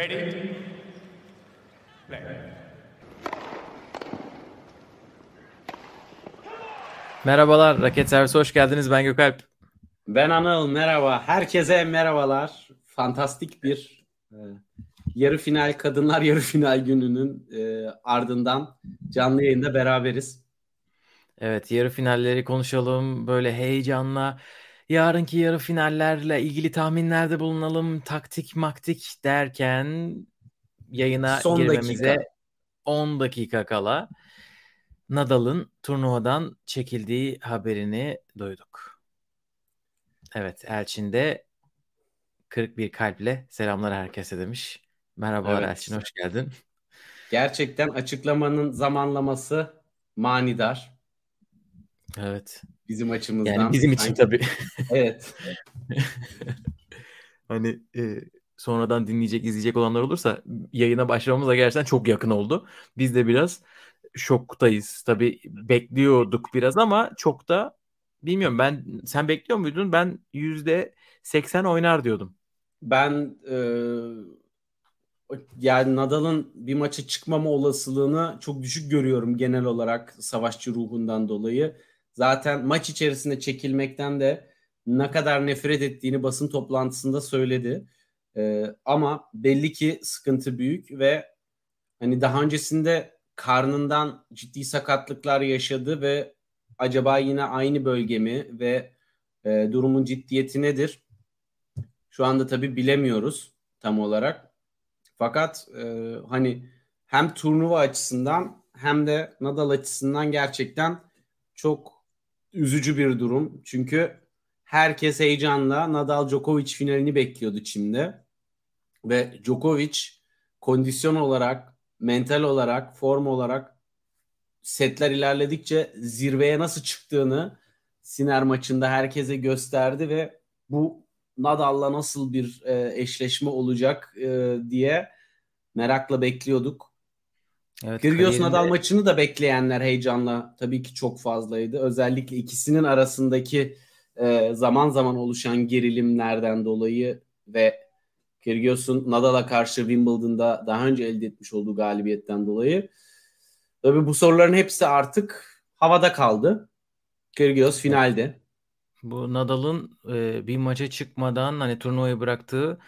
Ready? Play. Merhabalar, Raket Servisi hoş geldiniz. Ben Gökalp. Ben Anıl, merhaba. Herkese merhabalar. Fantastik bir e, yarı final, kadınlar yarı final gününün e, ardından canlı yayında beraberiz. Evet, yarı finalleri konuşalım. Böyle heyecanla yarınki yarı finallerle ilgili tahminlerde bulunalım. Taktik maktik derken yayına Son girmemize dakika. 10 dakika kala Nadal'ın turnuvadan çekildiği haberini duyduk. Evet, Elçin de 41 kalple selamlar herkese demiş. Merhabalar Evet. Elçin, hoş geldin. Gerçekten açıklamanın zamanlaması manidar Evet. Bizim açımızdan. Yani bizim için Sanki- tabii. Evet. Hani e, sonradan dinleyecek, izleyecek olanlar olursa yayına başlamamıza gerçekten çok yakın oldu. Biz de biraz şoktayız. Tabii bekliyorduk biraz ama çok da bilmiyorum ben sen bekliyor muydun? Ben yüzde seksen oynar diyordum. Ben e, yani Nadal'ın bir maça çıkmama olasılığını çok düşük görüyorum genel olarak savaşçı ruhundan dolayı. Zaten maç içerisinde çekilmekten de ne kadar nefret ettiğini basın toplantısında söyledi. E, ama belli ki sıkıntı büyük ve hani daha öncesinde karnından ciddi sakatlıklar yaşadı ve acaba yine aynı bölge mi ve e, durumun ciddiyeti nedir? Şu anda tabii bilemiyoruz tam olarak. Fakat e, hani hem turnuva açısından hem de Nadal açısından gerçekten çok üzücü bir durum. Çünkü herkes heyecanla Nadal Djokovic finalini bekliyordu Çim'de. Ve Djokovic kondisyon olarak, mental olarak, form olarak setler ilerledikçe zirveye nasıl çıktığını Siner maçında herkese gösterdi ve bu Nadal'la nasıl bir e, eşleşme olacak e, diye merakla bekliyorduk. Evet, Kyrgios kariyerinde- Nadal maçını da bekleyenler heyecanla tabii ki çok fazlaydı. Özellikle ikisinin arasındaki e, zaman zaman oluşan gerilimlerden dolayı ve Kyrgios'un Nadal'a karşı Wimbledon'da daha önce elde etmiş olduğu galibiyetten dolayı. Tabii bu soruların hepsi artık havada kaldı. Kyrgios finalde. Bu Nadal'ın e, bir maça çıkmadan hani turnuvayı bıraktığı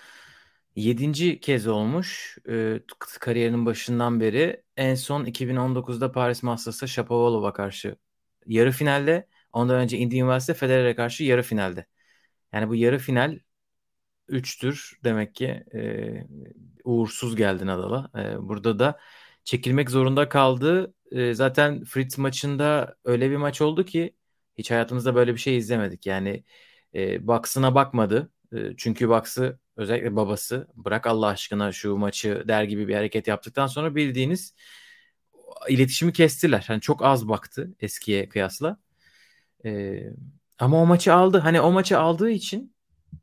yedinci kez olmuş e, kariyerinin başından beri. En son 2019'da Paris Masters'ta Shapovalov'a karşı yarı finalde. Ondan önce Indian Wells'te Federer'e karşı yarı finalde. Yani bu yarı final 3'tür demek ki e, uğursuz geldi Nadal'a. E, burada da çekilmek zorunda kaldı. E, zaten Fritz maçında öyle bir maç oldu ki hiç hayatımızda böyle bir şey izlemedik. Yani e, Bucks'ına bakmadı. E, çünkü Bucks'ı özellikle babası bırak Allah aşkına şu maçı der gibi bir hareket yaptıktan sonra bildiğiniz iletişimi kestiler. Hani çok az baktı eskiye kıyasla. E, ama o maçı aldı. Hani o maçı aldığı için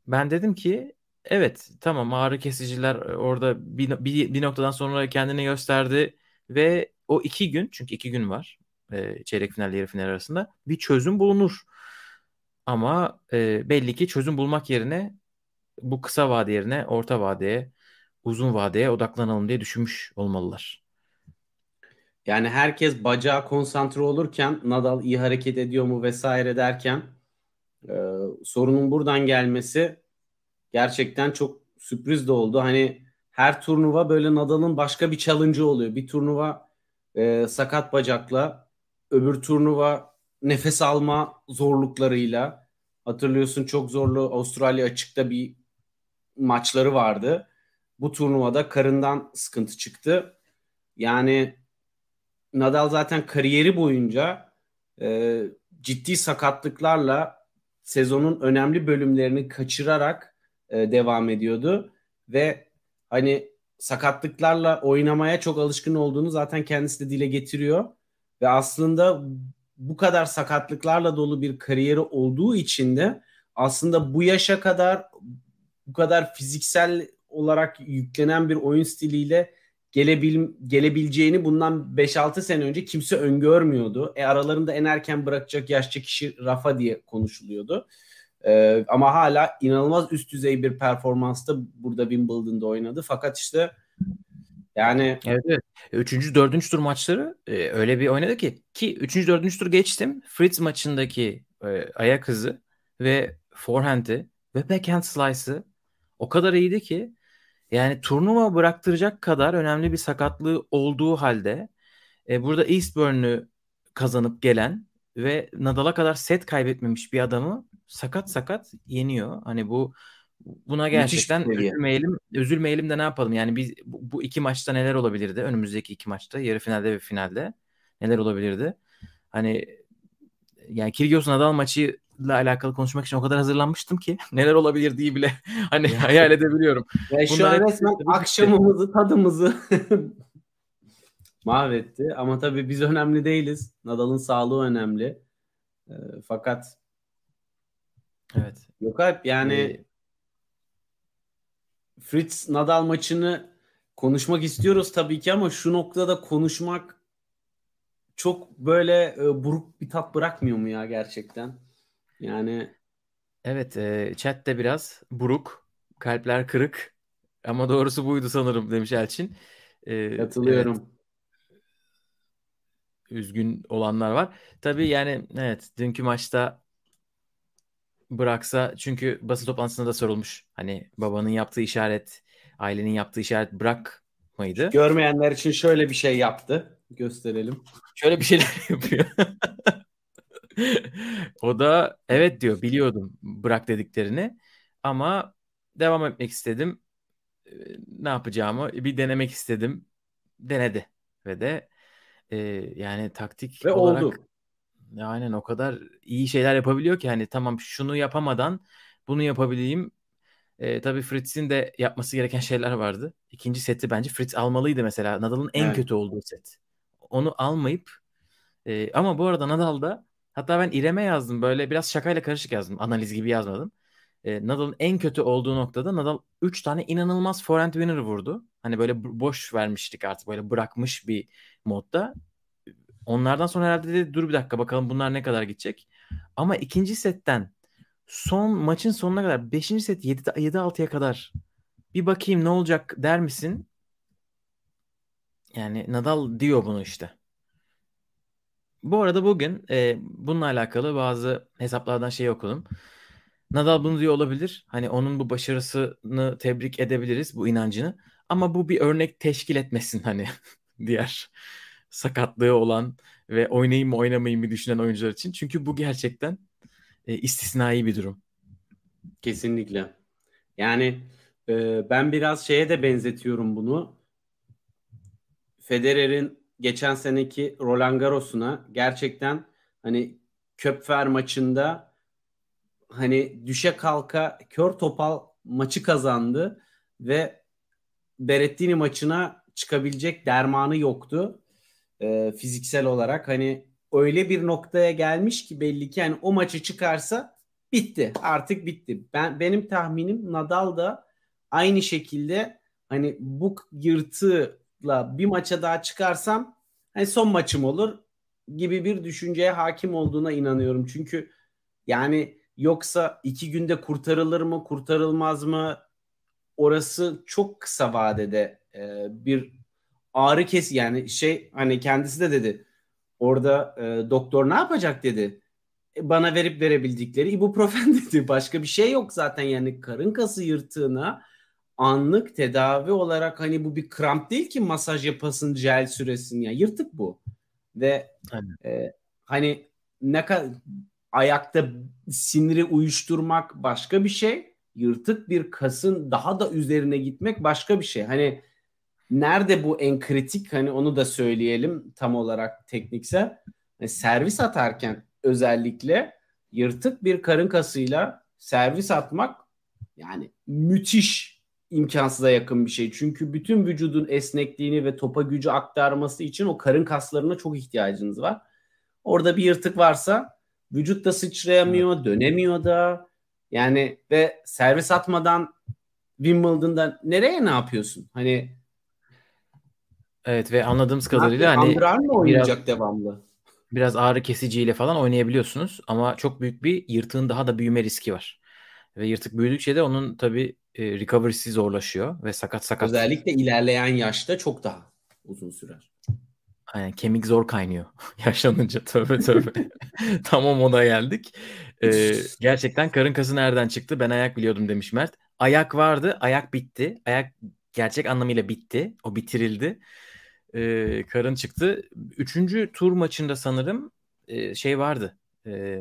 ben dedim ki evet tamam ağrı kesiciler orada bir, bir, bir noktadan sonra kendini gösterdi ve o iki gün çünkü iki gün var e, çeyrek final yarı final arasında bir çözüm bulunur. Ama e, belli ki çözüm bulmak yerine bu kısa vade yerine orta vadeye uzun vadeye odaklanalım diye düşünmüş olmalılar. Yani herkes bacağa konsantre olurken Nadal iyi hareket ediyor mu vesaire derken e, sorunun buradan gelmesi gerçekten çok sürpriz de oldu. Hani her turnuva böyle Nadal'ın başka bir challenge'ı oluyor. Bir turnuva e, sakat bacakla, öbür turnuva nefes alma zorluklarıyla. Hatırlıyorsun çok zorlu Avustralya açıkta bir maçları vardı. Bu turnuvada karından sıkıntı çıktı. Yani Nadal zaten kariyeri boyunca e, ciddi sakatlıklarla sezonun önemli bölümlerini kaçırarak e, devam ediyordu ve hani sakatlıklarla oynamaya çok alışkın olduğunu zaten kendisi de dile getiriyor ve aslında bu kadar sakatlıklarla dolu bir kariyeri olduğu için de aslında bu yaşa kadar bu kadar fiziksel olarak yüklenen bir oyun stiliyle gelebil, gelebileceğini bundan 5-6 sene önce kimse öngörmüyordu. E aralarında en erken bırakacak yaşça kişi Rafa diye konuşuluyordu. Ee, ama hala inanılmaz üst düzey bir performansta burada Wimbledon'da oynadı. Fakat işte yani Evet, evet. Üçüncü, dördüncü tur maçları e, öyle bir oynadı ki ki üçüncü, dördüncü tur geçtim. Fritz maçındaki e, ayak hızı ve forehand'i ve backhand slice'ı o kadar iyiydi ki yani turnuva bıraktıracak kadar önemli bir sakatlığı olduğu halde e, burada Eastbourne'ü kazanıp gelen ve Nadal'a kadar set kaybetmemiş bir adamı sakat sakat yeniyor. Hani bu buna gerçekten üzülmeyelim. Üzülmeyelim de ne yapalım? Yani biz bu, bu iki maçta neler olabilirdi? Önümüzdeki iki maçta yarı finalde ve finalde neler olabilirdi? Hani yani Kyrgios Nadal maçı ile alakalı konuşmak için o kadar hazırlanmıştım ki neler olabilir diye bile hani hayal edebiliyorum. Ya şu an resmen akşamımızı, tadımızı mahvetti. Ama tabii biz önemli değiliz. Nadal'ın sağlığı önemli. E, fakat Evet. Yok Alp yani ee, Fritz Nadal maçını konuşmak istiyoruz tabii ki ama şu noktada konuşmak çok böyle e, buruk bir tat bırakmıyor mu ya gerçekten? Yani Evet, e, chatte biraz buruk, kalpler kırık ama doğrusu buydu sanırım demiş Elçin. E, Katılıyorum. Evet, üzgün olanlar var. Tabii yani evet dünkü maçta bıraksa çünkü basın toplantısında da sorulmuş. Hani babanın yaptığı işaret, ailenin yaptığı işaret bırak mıydı? Görmeyenler için şöyle bir şey yaptı. Gösterelim. Şöyle bir şeyler yapıyor. o da evet diyor biliyordum bırak dediklerini ama devam etmek istedim. Ee, ne yapacağımı bir denemek istedim. Denedi ve de e, yani taktik ve olarak oldu. Aynen o kadar iyi şeyler yapabiliyor ki hani tamam şunu yapamadan bunu yapabileyim. E, tabii Fritz'in de yapması gereken şeyler vardı. İkinci seti bence Fritz almalıydı mesela. Nadal'ın en evet. kötü olduğu set. Onu almayıp e, ama bu arada Nadal'da hatta ben İrem'e yazdım böyle biraz şakayla karışık yazdım. Analiz gibi yazmadım. E, Nadal'ın en kötü olduğu noktada Nadal 3 tane inanılmaz forehand winner vurdu. Hani böyle boş vermiştik artık böyle bırakmış bir modda. Onlardan sonra herhalde dedi dur bir dakika bakalım bunlar ne kadar gidecek. Ama ikinci setten son maçın sonuna kadar 5. set 7-6'ya kadar bir bakayım ne olacak der misin? Yani Nadal diyor bunu işte. Bu arada bugün e, bununla alakalı bazı hesaplardan şey okudum. Nadal bunu diyor olabilir. Hani onun bu başarısını tebrik edebiliriz bu inancını. Ama bu bir örnek teşkil etmesin hani diğer sakatlığı olan ve oynayayım mı oynamayayım mı düşünen oyuncular için. Çünkü bu gerçekten e, istisnai bir durum. Kesinlikle. Yani e, ben biraz şeye de benzetiyorum bunu. Federer'in geçen seneki Roland Garros'una gerçekten hani Köpfer maçında hani düşe kalka kör topal maçı kazandı ve Berettini maçına çıkabilecek dermanı yoktu e, fiziksel olarak hani öyle bir noktaya gelmiş ki belli ki yani o maçı çıkarsa bitti artık bitti. Ben benim tahminim Nadal da aynı şekilde hani bu yırtığla bir maça daha çıkarsam hani son maçım olur gibi bir düşünceye hakim olduğuna inanıyorum. Çünkü yani yoksa iki günde kurtarılır mı kurtarılmaz mı orası çok kısa vadede e, bir ağrı kes yani şey hani kendisi de dedi orada e, doktor ne yapacak dedi. E, bana verip verebildikleri ibuprofen dedi. Başka bir şey yok zaten yani karın kası yırtığına anlık tedavi olarak hani bu bir kramp değil ki masaj yapasın jel süresin ya yırtık bu. Ve e, hani ne kadar ayakta siniri uyuşturmak başka bir şey. Yırtık bir kasın daha da üzerine gitmek başka bir şey. Hani Nerede bu en kritik hani onu da söyleyelim tam olarak tekniksel. Yani servis atarken özellikle yırtık bir karın kasıyla servis atmak yani müthiş imkansıza yakın bir şey. Çünkü bütün vücudun esnekliğini ve topa gücü aktarması için o karın kaslarına çok ihtiyacınız var. Orada bir yırtık varsa vücut da sıçrayamıyor, dönemiyor da. Yani ve servis atmadan Wimbledon'da nereye ne yapıyorsun? Hani Evet ve anladığımız kadarıyla hani mı oynayacak biraz... devamlı? biraz ağrı kesiciyle falan oynayabiliyorsunuz ama çok büyük bir yırtığın daha da büyüme riski var. Ve yırtık büyüdükçe de onun tabii e, recovery'si zorlaşıyor ve sakat sakat. Özellikle ilerleyen yaşta çok daha uzun sürer. Aynen kemik zor kaynıyor yaşlanınca tövbe tövbe. Tam o moda geldik. Ee, gerçekten karın kası nereden çıktı? Ben ayak biliyordum demiş Mert. Ayak vardı, ayak bitti. Ayak gerçek anlamıyla bitti. O bitirildi. Ee, karın çıktı. Üçüncü tur maçında sanırım e, şey vardı. E,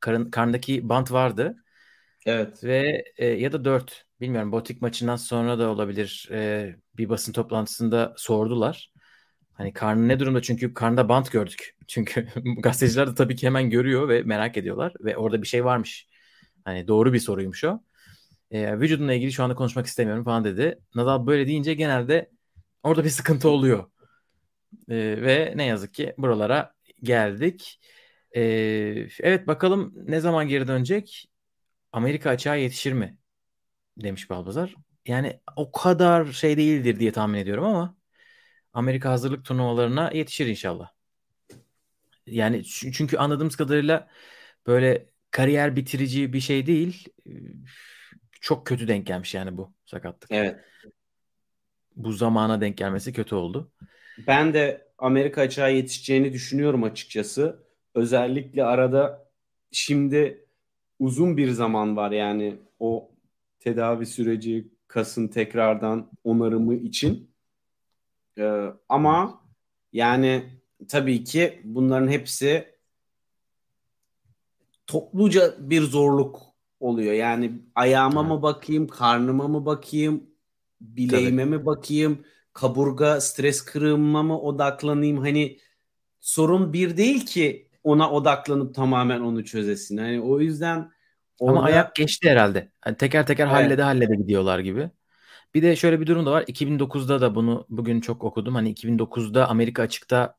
karın karnındaki bant vardı. Evet. Ve e, ya da dört. Bilmiyorum. Botik maçından sonra da olabilir. E, bir basın toplantısında sordular. Hani karnı ne durumda? Çünkü karnında bant gördük. Çünkü gazeteciler de tabii ki hemen görüyor ve merak ediyorlar. Ve orada bir şey varmış. Hani doğru bir soruymuş o. E, vücudumla ilgili şu anda konuşmak istemiyorum falan dedi. Nadal böyle deyince genelde orada bir sıkıntı oluyor. E, ve ne yazık ki buralara geldik. E, evet bakalım ne zaman geri dönecek? Amerika açığa yetişir mi? Demiş Balbazar. Yani o kadar şey değildir diye tahmin ediyorum ama Amerika hazırlık turnuvalarına yetişir inşallah. Yani çünkü anladığımız kadarıyla böyle kariyer bitirici bir şey değil. Çok kötü denk gelmiş yani bu sakatlık. Evet. Bu zamana denk gelmesi kötü oldu. Ben de Amerika açığa yetişeceğini düşünüyorum açıkçası. Özellikle arada şimdi uzun bir zaman var yani o tedavi süreci kasın tekrardan onarımı için. Ee, ama yani tabii ki bunların hepsi topluca bir zorluk oluyor. Yani ayağıma mı bakayım, karnıma mı bakayım, bileğime tabii. mi bakayım, kaburga stres kırığıma mı odaklanayım? Hani sorun bir değil ki ona odaklanıp tamamen onu çözesin. Hani o yüzden orada... Ama ayak geçti herhalde. Yani teker teker evet. hallede hallede gidiyorlar gibi. Bir de şöyle bir durum da var. 2009'da da bunu bugün çok okudum. Hani 2009'da Amerika açıkta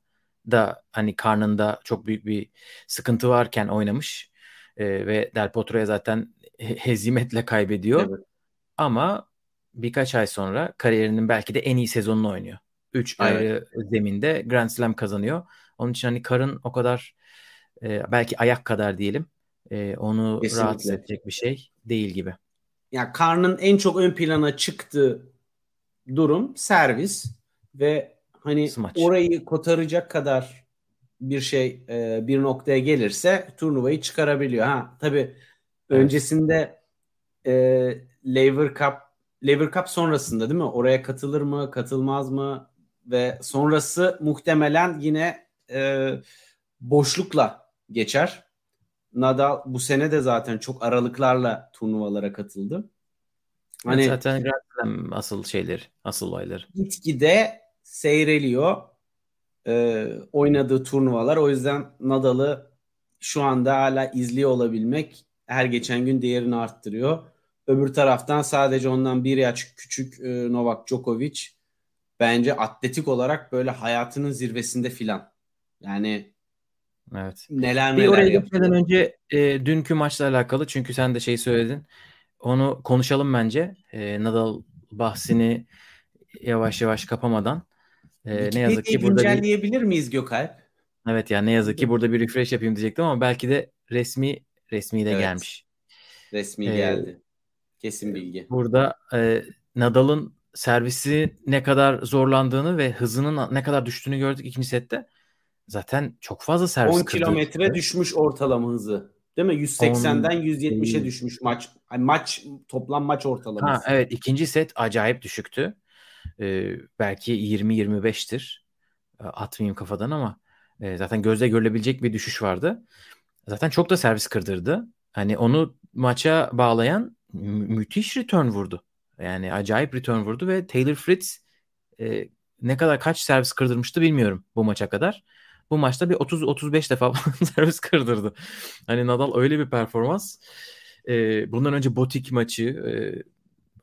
da hani karnında çok büyük bir sıkıntı varken oynamış. Ee, ve Del Potro'ya zaten hezimetle kaybediyor. Evet. Ama birkaç ay sonra kariyerinin belki de en iyi sezonunu oynuyor. Üç evet. ayrı zeminde Grand Slam kazanıyor. Onun için hani karın o kadar e, belki ayak kadar diyelim e, onu Kesinlikle. rahatsız edecek bir şey değil gibi yani karnın en çok ön plana çıktığı durum servis ve hani Smaç. orayı kotaracak kadar bir şey e, bir noktaya gelirse turnuvayı çıkarabiliyor. Ha tabii evet. öncesinde e, Lever Cup Lever Cup sonrasında değil mi? Oraya katılır mı, katılmaz mı? Ve sonrası muhtemelen yine e, boşlukla geçer. Nadal bu sene de zaten çok aralıklarla turnuvalara katıldı. Hani zaten Grand Slam asıl şeyler, asıl olayları. Gitgide seyreliyor e, oynadığı turnuvalar. O yüzden Nadal'ı şu anda hala izliyor olabilmek her geçen gün değerini arttırıyor. Öbür taraftan sadece ondan bir yaş küçük e, Novak Djokovic bence atletik olarak böyle hayatının zirvesinde filan. Yani Evet. Neler bir neler oraya gitmeden önce e, dünkü maçla alakalı çünkü sen de şey söyledin. Onu konuşalım bence. E, Nadal bahsini yavaş yavaş kapamadan. E, ne yazık ki burada güncelleyebilir bir... miyiz Gökalp? Evet yani ne yazık ki burada bir refresh yapayım diyecektim ama belki de resmi resmi de evet. gelmiş. Resmi ee, geldi. Kesin bilgi. Burada e, Nadal'ın servisi ne kadar zorlandığını ve hızının ne kadar düştüğünü gördük ikinci sette zaten çok fazla servis 10 kilometre düşmüş ortalama hızı. Değil mi? 180'den 170'e düşmüş maç. Yani maç toplam maç ortalaması. Ha, evet ikinci set acayip düşüktü. Ee, belki 20-25'tir. Ee, atmayayım kafadan ama e, zaten gözle görülebilecek bir düşüş vardı. Zaten çok da servis kırdırdı. Hani onu maça bağlayan mü- müthiş return vurdu. Yani acayip return vurdu ve Taylor Fritz e, ne kadar kaç servis kırdırmıştı bilmiyorum bu maça kadar bu maçta bir 30-35 defa servis kırdırdı. Hani Nadal öyle bir performans. Ee, bundan önce Botik maçı e,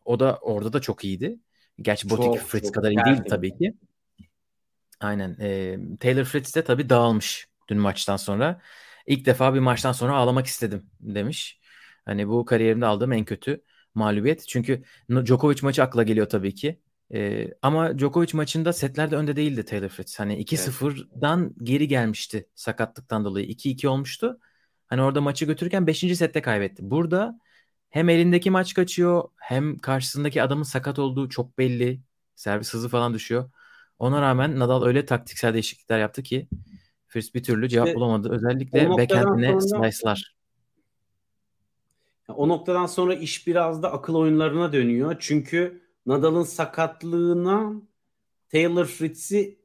o da orada da çok iyiydi. Gerçi Botik çok, Fritz çok kadar iyi değil tabii ki. Aynen. E, Taylor Fritz de tabii dağılmış dün maçtan sonra. İlk defa bir maçtan sonra ağlamak istedim demiş. Hani bu kariyerimde aldığım en kötü mağlubiyet. Çünkü Djokovic maçı akla geliyor tabii ki. Ee, ama Djokovic maçında setlerde önde değildi Taylor Fritz. Hani 2-0'dan evet. geri gelmişti sakatlıktan dolayı. 2-2 olmuştu. Hani orada maçı götürürken 5. sette kaybetti. Burada hem elindeki maç kaçıyor hem karşısındaki adamın sakat olduğu çok belli. Servis hızı falan düşüyor. Ona rağmen Nadal öyle taktiksel değişiklikler yaptı ki Fritz bir türlü cevap işte, bulamadı. Özellikle backhand'ine sonra... slice'lar. O noktadan sonra iş biraz da akıl oyunlarına dönüyor. Çünkü Nadal'ın sakatlığına Taylor Fritz'i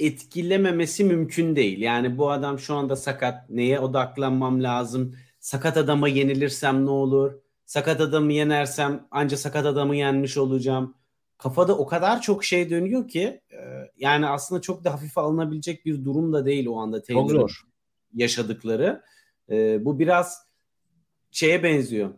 etkilememesi mümkün değil. Yani bu adam şu anda sakat. Neye odaklanmam lazım? Sakat adama yenilirsem ne olur? Sakat adamı yenersem anca sakat adamı yenmiş olacağım. Kafada o kadar çok şey dönüyor ki e, yani aslında çok da hafife alınabilecek bir durum da değil o anda Taylor'ın yaşadıkları. E, bu biraz şeye benziyor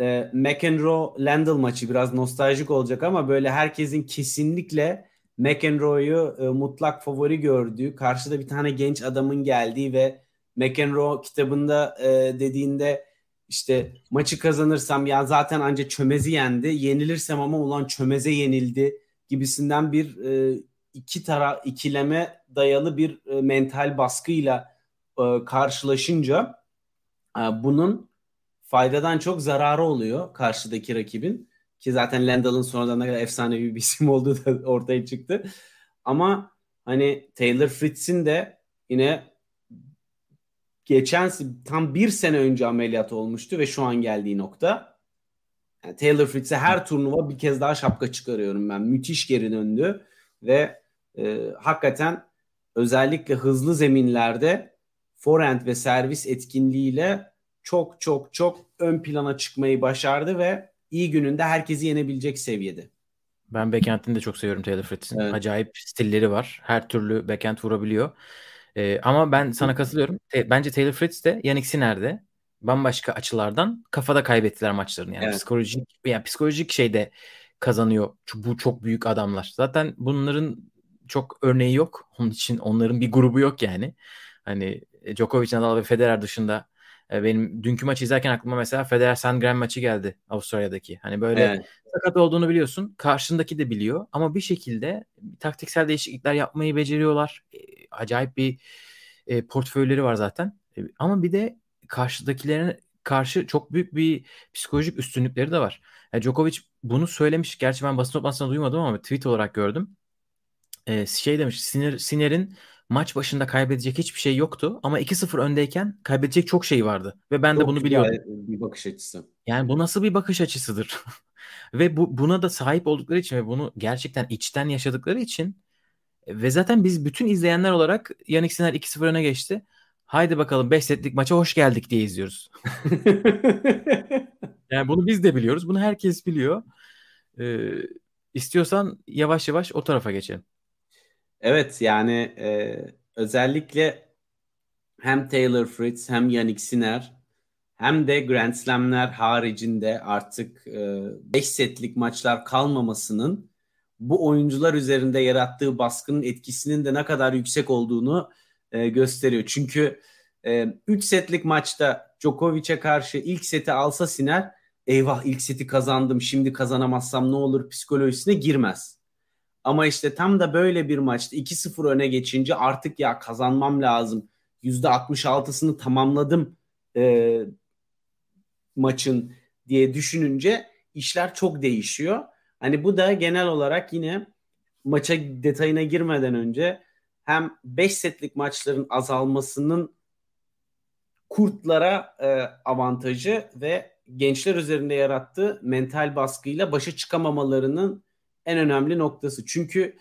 e, McEnroe Landell maçı biraz nostaljik olacak ama böyle herkesin kesinlikle McEnroe'yu e, mutlak favori gördüğü, karşıda bir tane genç adamın geldiği ve McEnroe kitabında e, dediğinde işte maçı kazanırsam ya zaten anca çömezi yendi, yenilirsem ama ulan çömeze yenildi gibisinden bir e, iki tara ikileme dayalı bir e, mental baskıyla e, karşılaşınca e, bunun faydadan çok zararı oluyor karşıdaki rakibin. Ki zaten Landal'ın sonradan ne kadar efsanevi bir isim olduğu da ortaya çıktı. Ama hani Taylor Fritz'in de yine geçen tam bir sene önce ameliyat olmuştu ve şu an geldiği nokta. Yani Taylor Fritz'e her turnuva bir kez daha şapka çıkarıyorum ben. Müthiş geri döndü ve e, hakikaten özellikle hızlı zeminlerde forehand ve servis etkinliğiyle çok çok çok ön plana çıkmayı başardı ve iyi gününde herkesi yenebilecek seviyede. Ben backhand'ini de çok seviyorum Taylor Fritz'in. Evet. Acayip stilleri var. Her türlü backhand vurabiliyor. Ee, ama ben sana katılıyorum. Te- bence Taylor Fritz de Yannick Sinner'de bambaşka açılardan kafada kaybettiler maçlarını. Yani evet. psikolojik yani psikolojik şeyde kazanıyor. Bu çok büyük adamlar. Zaten bunların çok örneği yok. Onun için onların bir grubu yok yani. Hani Djokovic, Nadal ve Federer dışında e, benim dünkü maçı izlerken aklıma mesela Federer Sandgren maçı geldi Avustralya'daki. Hani böyle evet. sakat olduğunu biliyorsun. Karşındaki de biliyor. Ama bir şekilde taktiksel değişiklikler yapmayı beceriyorlar. E, acayip bir e, portföyleri var zaten. E, ama bir de karşıdakilerine karşı çok büyük bir psikolojik üstünlükleri de var. Yani Djokovic bunu söylemiş. Gerçi ben basın toplantısında duymadım ama tweet olarak gördüm. E, şey demiş Sinir, Sinir'in maç başında kaybedecek hiçbir şey yoktu ama 2-0 öndeyken kaybedecek çok şey vardı ve ben çok de bunu biliyordum. Bir bakış açısı. Yani bu nasıl bir bakış açısıdır? ve bu buna da sahip oldukları için ve bunu gerçekten içten yaşadıkları için ve zaten biz bütün izleyenler olarak Yannick Sinner 2-0 öne geçti. Haydi bakalım 5 setlik maça hoş geldik diye izliyoruz. yani bunu biz de biliyoruz. Bunu herkes biliyor. Ee, istiyorsan yavaş yavaş o tarafa geçelim. Evet yani e, özellikle hem Taylor Fritz hem Yannick Sinner hem de Grand Slam'ler haricinde artık 5 e, setlik maçlar kalmamasının bu oyuncular üzerinde yarattığı baskının etkisinin de ne kadar yüksek olduğunu e, gösteriyor. Çünkü 3 e, setlik maçta Djokovic'e karşı ilk seti alsa Sinner eyvah ilk seti kazandım şimdi kazanamazsam ne olur psikolojisine girmez. Ama işte tam da böyle bir maçta 2-0 öne geçince artık ya kazanmam lazım. %66'sını tamamladım e, maçın diye düşününce işler çok değişiyor. Hani bu da genel olarak yine maça detayına girmeden önce hem 5 setlik maçların azalmasının kurtlara e, avantajı ve gençler üzerinde yarattığı mental baskıyla başa çıkamamalarının en önemli noktası. Çünkü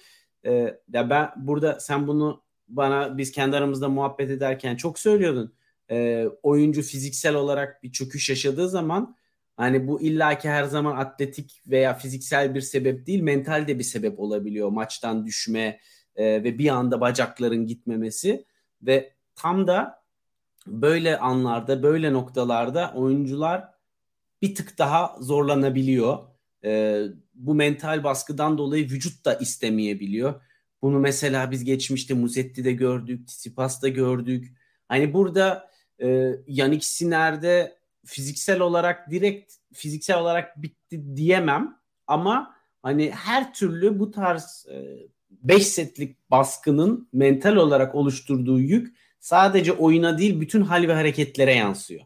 e, ya ben burada sen bunu bana biz kendi aramızda muhabbet ederken çok söylüyordun. E, oyuncu fiziksel olarak bir çöküş yaşadığı zaman hani bu illaki her zaman atletik veya fiziksel bir sebep değil mental de bir sebep olabiliyor. Maçtan düşme e, ve bir anda bacakların gitmemesi ve tam da böyle anlarda böyle noktalarda oyuncular bir tık daha zorlanabiliyor. E, bu mental baskıdan dolayı vücut da istemeyebiliyor. Bunu mesela biz geçmişte Muzetti'de gördük, Tsitsipas'ta gördük. Hani burada e, Yannick Sinner'de fiziksel olarak direkt fiziksel olarak bitti diyemem ama hani her türlü bu tarz 5 e, setlik baskının mental olarak oluşturduğu yük sadece oyuna değil bütün hal ve hareketlere yansıyor.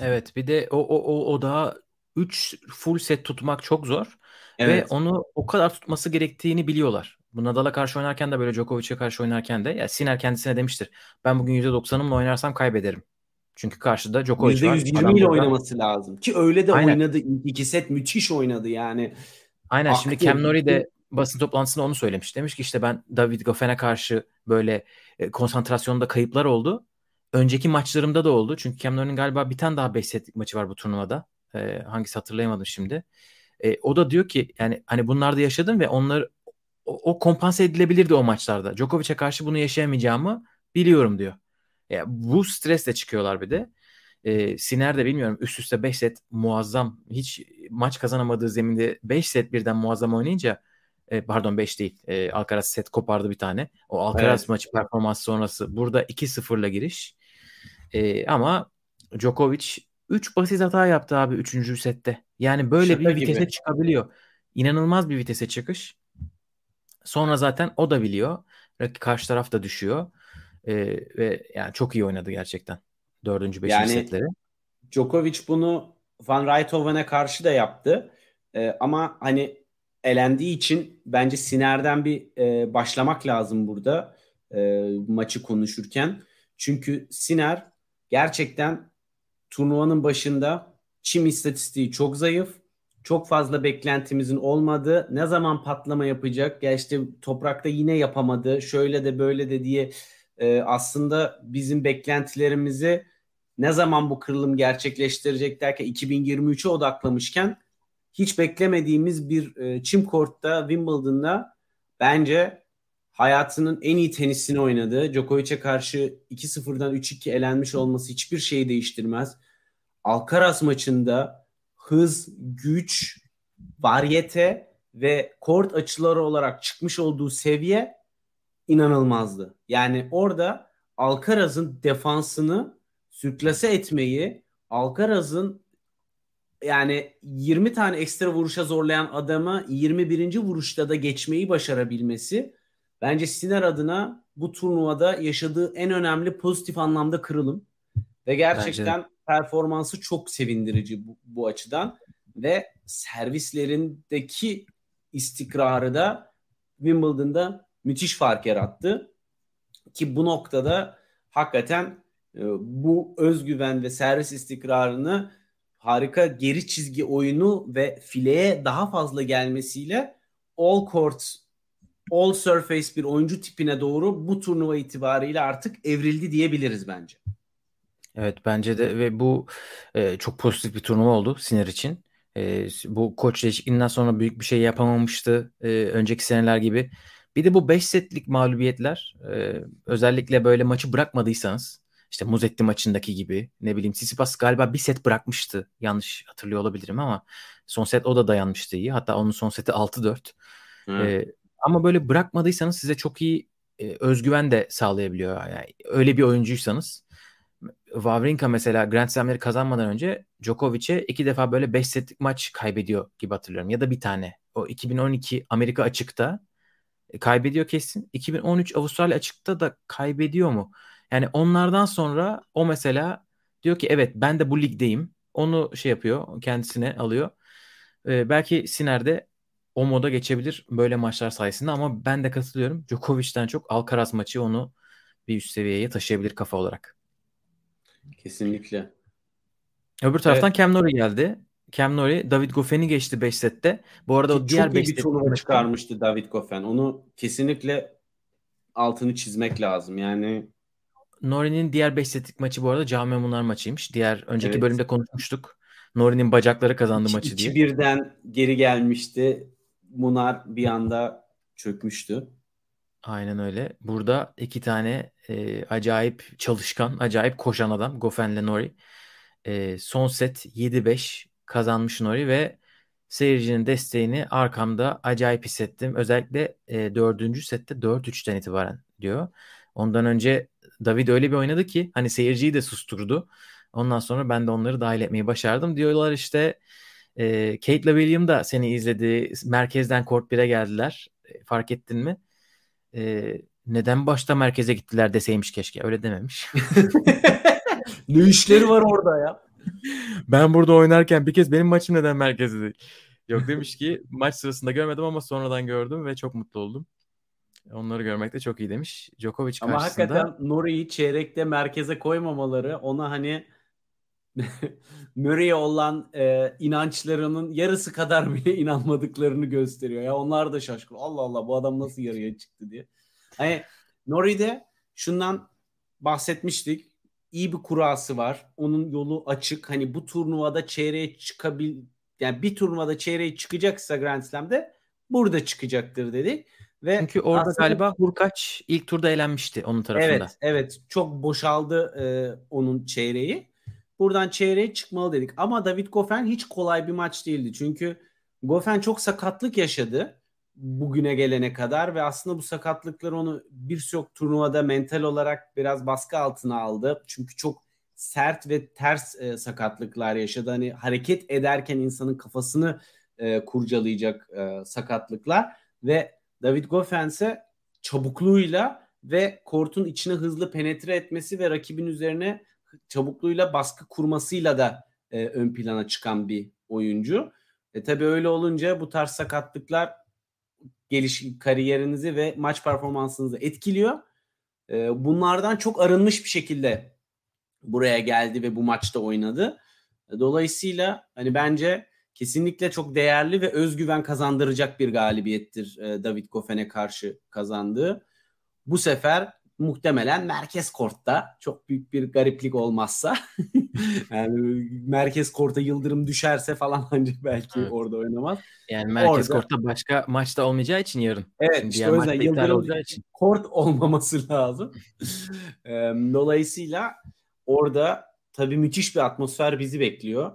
Evet bir de o o o, o daha 3 full set tutmak çok zor. Evet. Ve onu o kadar tutması gerektiğini biliyorlar. Bu Nadal'a karşı oynarken de böyle Djokovic'e karşı oynarken de ya Sinner kendisine demiştir. Ben bugün %90'ımla oynarsam kaybederim. Çünkü karşıda Djokovic var. %120 ile oynaması lazım. Ki öyle de Aynen. oynadı. İki set müthiş oynadı yani. Aynen Aktı. şimdi Cam Nori de basın toplantısında onu söylemiş. Demiş ki işte ben David Goffen'e karşı böyle e, konsantrasyonda kayıplar oldu. Önceki maçlarımda da oldu. Çünkü Cam Nori'nin galiba bir tane daha 5 setlik maçı var bu turnuvada. E, hangisi hatırlayamadım şimdi. E, o da diyor ki yani hani bunlarda yaşadım ve onları o, o kompanse edilebilirdi o maçlarda. Djokovic'e karşı bunu yaşayamayacağımı biliyorum diyor. Ya, bu stresle çıkıyorlar bir de. E, Siner de bilmiyorum üst üste 5 set muazzam. Hiç maç kazanamadığı zeminde 5 set birden muazzam oynayınca e, pardon 5 değil. E, Alcaraz set kopardı bir tane. O Alcaraz evet. maçı performans sonrası burada 2-0'la giriş. E, ama Djokovic 3 basit hata yaptı abi 3. sette. Yani böyle Şaka bir vitese gibi. çıkabiliyor. İnanılmaz bir vitese çıkış. Sonra zaten o da biliyor. Karşı taraf da düşüyor. Ee, ve yani çok iyi oynadı gerçekten. Dördüncü, beşinci yani, setleri. Djokovic bunu Van Rijthoven'e karşı da yaptı. Ee, ama hani elendiği için bence Siner'den bir e, başlamak lazım burada e, maçı konuşurken. Çünkü Siner gerçekten turnuvanın başında çim istatistiği çok zayıf. Çok fazla beklentimizin olmadı. Ne zaman patlama yapacak? Ya işte toprakta yine yapamadı. Şöyle de böyle de diye e, aslında bizim beklentilerimizi ne zaman bu kırılım gerçekleştirecek derken 2023'e odaklamışken hiç beklemediğimiz bir e, çim kortta Wimbledon'da bence hayatının en iyi tenisini oynadı. Djokovic'e karşı 2-0'dan 3-2 elenmiş olması hiçbir şeyi değiştirmez. Alcaraz maçında hız, güç, varyete ve kort açıları olarak çıkmış olduğu seviye inanılmazdı. Yani orada Alcaraz'ın defansını sürklase etmeyi, Alcaraz'ın yani 20 tane ekstra vuruşa zorlayan adama 21. vuruşta da geçmeyi başarabilmesi bence Siner adına bu turnuvada yaşadığı en önemli pozitif anlamda kırılım. Ve gerçekten performansı çok sevindirici bu, bu açıdan ve servislerindeki istikrarı da Wimbledon'da müthiş fark yarattı. Ki bu noktada hakikaten e, bu özgüven ve servis istikrarını harika geri çizgi oyunu ve fileye daha fazla gelmesiyle all court all surface bir oyuncu tipine doğru bu turnuva itibariyle artık evrildi diyebiliriz bence. Evet bence de ve bu e, çok pozitif bir turnuva oldu Sinir için. E, bu koç değişikliğinden sonra büyük bir şey yapamamıştı e, önceki seneler gibi. Bir de bu 5 setlik mağlubiyetler e, özellikle böyle maçı bırakmadıysanız işte Muzetti maçındaki gibi ne bileyim Tsitsipas galiba bir set bırakmıştı. Yanlış hatırlıyor olabilirim ama son set o da dayanmıştı iyi. Hatta onun son seti 6-4. E, ama böyle bırakmadıysanız size çok iyi e, özgüven de sağlayabiliyor. Yani öyle bir oyuncuysanız Wawrinka mesela Grand Slam'leri kazanmadan önce Djokovic'e iki defa böyle 5 setlik maç kaybediyor gibi hatırlıyorum. Ya da bir tane. O 2012 Amerika açıkta e, kaybediyor kesin. 2013 Avustralya açıkta da kaybediyor mu? Yani onlardan sonra o mesela diyor ki evet ben de bu ligdeyim. Onu şey yapıyor kendisine alıyor. Ee, belki Siner'de o moda geçebilir böyle maçlar sayesinde ama ben de katılıyorum. Djokovic'ten çok Alcaraz maçı onu bir üst seviyeye taşıyabilir kafa olarak. Kesinlikle. Öbür taraftan evet. Cam Nori geldi. Cam Nori David Goffen'i geçti 5 sette. Bu arada Ki o diğer 5 sette turnuva çıkarmıştı David Goffin. Onu kesinlikle altını çizmek lazım. Yani Nori'nin diğer 5 setlik maçı bu arada Cami Munar maçıymış. Diğer önceki evet. bölümde konuşmuştuk. Nori'nin bacakları kazandı İki, maçı diye. 2-1'den geri gelmişti. Munar bir anda çökmüştü. Aynen öyle. Burada iki tane e, acayip çalışkan, acayip koşan adam Goffen'le Nori. E, son set 7-5 kazanmış Nori ve seyircinin desteğini arkamda acayip hissettim. Özellikle e, dördüncü sette 4-3'ten itibaren diyor. Ondan önce David öyle bir oynadı ki hani seyirciyi de susturdu. Ondan sonra ben de onları dahil etmeyi başardım. Diyorlar işte E, Kate ile William da seni izledi. Merkezden Court 1'e geldiler. E, fark ettin mi? E, neden başta merkeze gittiler deseymiş keşke. Öyle dememiş. ne işleri var orada ya? ben burada oynarken bir kez benim maçım neden merkezde değil? Yok demiş ki maç sırasında görmedim ama sonradan gördüm ve çok mutlu oldum. Onları görmek de çok iyi demiş. Djokovic Ama karşısında... hakikaten Nori'yi çeyrekte merkeze koymamaları ona hani Murray'e olan e, inançlarının yarısı kadar bile inanmadıklarını gösteriyor. Ya onlar da şaşkın. Allah Allah bu adam nasıl yarıya çıktı diye. Hani Nori'de şundan bahsetmiştik. İyi bir kurası var. Onun yolu açık. Hani bu turnuvada çeyreğe çıkabil yani bir turnuvada çeyreğe çıkacaksa Grand Slam'de burada çıkacaktır dedik. Ve Çünkü orada aslında, galiba Hurkaç ilk turda elenmişti onun tarafında. Evet, evet. Çok boşaldı e, onun çeyreği. Buradan çeyreğe çıkmalı dedik. Ama David Goffin hiç kolay bir maç değildi. Çünkü Goffin çok sakatlık yaşadı bugüne gelene kadar ve aslında bu sakatlıklar onu birçok turnuvada mental olarak biraz baskı altına aldı. Çünkü çok sert ve ters e, sakatlıklar yaşadı. Hani hareket ederken insanın kafasını e, kurcalayacak e, sakatlıklar ve David Goffin ise çabukluğuyla ve kortun içine hızlı penetre etmesi ve rakibin üzerine çabukluğuyla baskı kurmasıyla da e, ön plana çıkan bir oyuncu. E tabii öyle olunca bu tarz sakatlıklar geliş kariyerinizi ve maç performansınızı etkiliyor. E, bunlardan çok arınmış bir şekilde buraya geldi ve bu maçta oynadı. E, dolayısıyla hani bence kesinlikle çok değerli ve özgüven kazandıracak bir galibiyettir e, David Goffin'e karşı kazandığı. Bu sefer muhtemelen merkez kortta çok büyük bir gariplik olmazsa yani merkez korta yıldırım düşerse falan ancak belki evet. orada oynamaz. Yani merkez orada, kortta başka maçta olmayacağı için yarın. Evet Şimdi işte o yüzden yıldırım için. kort olmaması lazım. Dolayısıyla orada tabii müthiş bir atmosfer bizi bekliyor.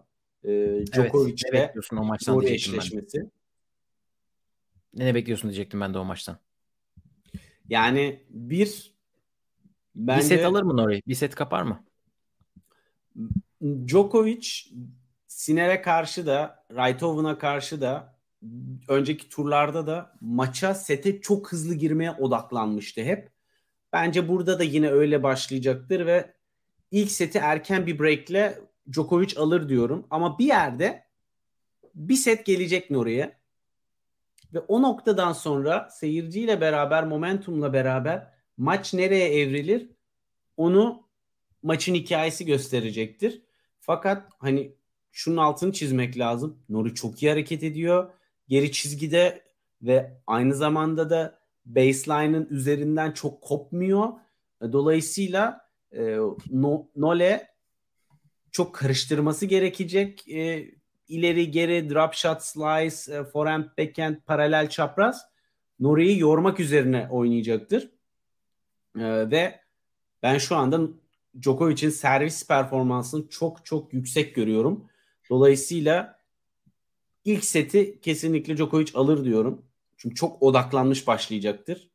Djokovic evet, ne bekliyorsun o maçtan eşleşmesi. Ben. Ne bekliyorsun diyecektim ben de o maçtan. Yani bir Bence, bir set alır mı Nori? Bir set kapar mı? Djokovic Siner'e karşı da Raytoven'a karşı da önceki turlarda da maça sete çok hızlı girmeye odaklanmıştı hep. Bence burada da yine öyle başlayacaktır ve ilk seti erken bir breakle Djokovic alır diyorum. Ama bir yerde bir set gelecek Nuri'ye. Ve o noktadan sonra seyirciyle beraber, momentumla beraber maç nereye evrilir onu maçın hikayesi gösterecektir. Fakat hani şunun altını çizmek lazım. Nuri çok iyi hareket ediyor. Geri çizgide ve aynı zamanda da baseline'ın üzerinden çok kopmuyor. Dolayısıyla e, no, Nole çok karıştırması gerekecek. E, ileri geri drop shot slice, e, forehand backhand paralel çapraz Nuri'yi yormak üzerine oynayacaktır. E, ve ben şu anda Djokovic'in servis performansını çok çok yüksek görüyorum. Dolayısıyla ilk seti kesinlikle Djokovic alır diyorum. Çünkü çok odaklanmış başlayacaktır.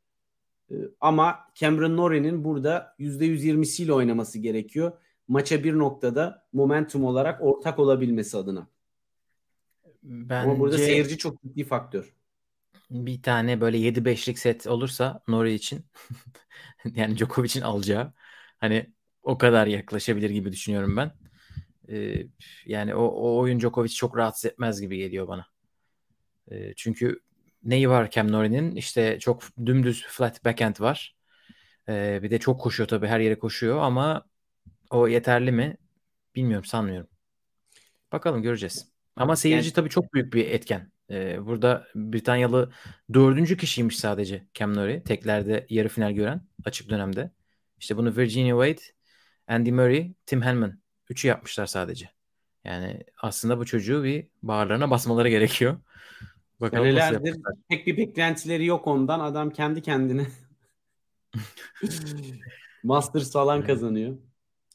Ee, ama Cameron Norrie'nin burada %120'siyle oynaması gerekiyor. Maça bir noktada momentum olarak ortak olabilmesi adına. Bence... Ama burada seyirci çok ciddi faktör bir tane böyle 7-5'lik set olursa Nori için yani Djokovic'in alacağı hani o kadar yaklaşabilir gibi düşünüyorum ben. Ee, yani o, o oyun Djokovic çok rahatsız etmez gibi geliyor bana. Ee, çünkü neyi var Cam Norrie'nin? İşte çok dümdüz flat backhand var. Ee, bir de çok koşuyor tabii her yere koşuyor ama o yeterli mi? Bilmiyorum sanmıyorum. Bakalım göreceğiz. Ama seyirci yani, tabii çok büyük bir etken. Ee, burada Britanyalı dördüncü kişiymiş sadece Cam Nori. Teklerde yarı final gören açık dönemde. İşte bunu Virginia Wade, Andy Murray, Tim Henman. Üçü yapmışlar sadece. Yani aslında bu çocuğu bir bağırlarına basmaları gerekiyor. Bakalım Senelerdir pek bir beklentileri yok ondan. Adam kendi kendine Masters falan kazanıyor.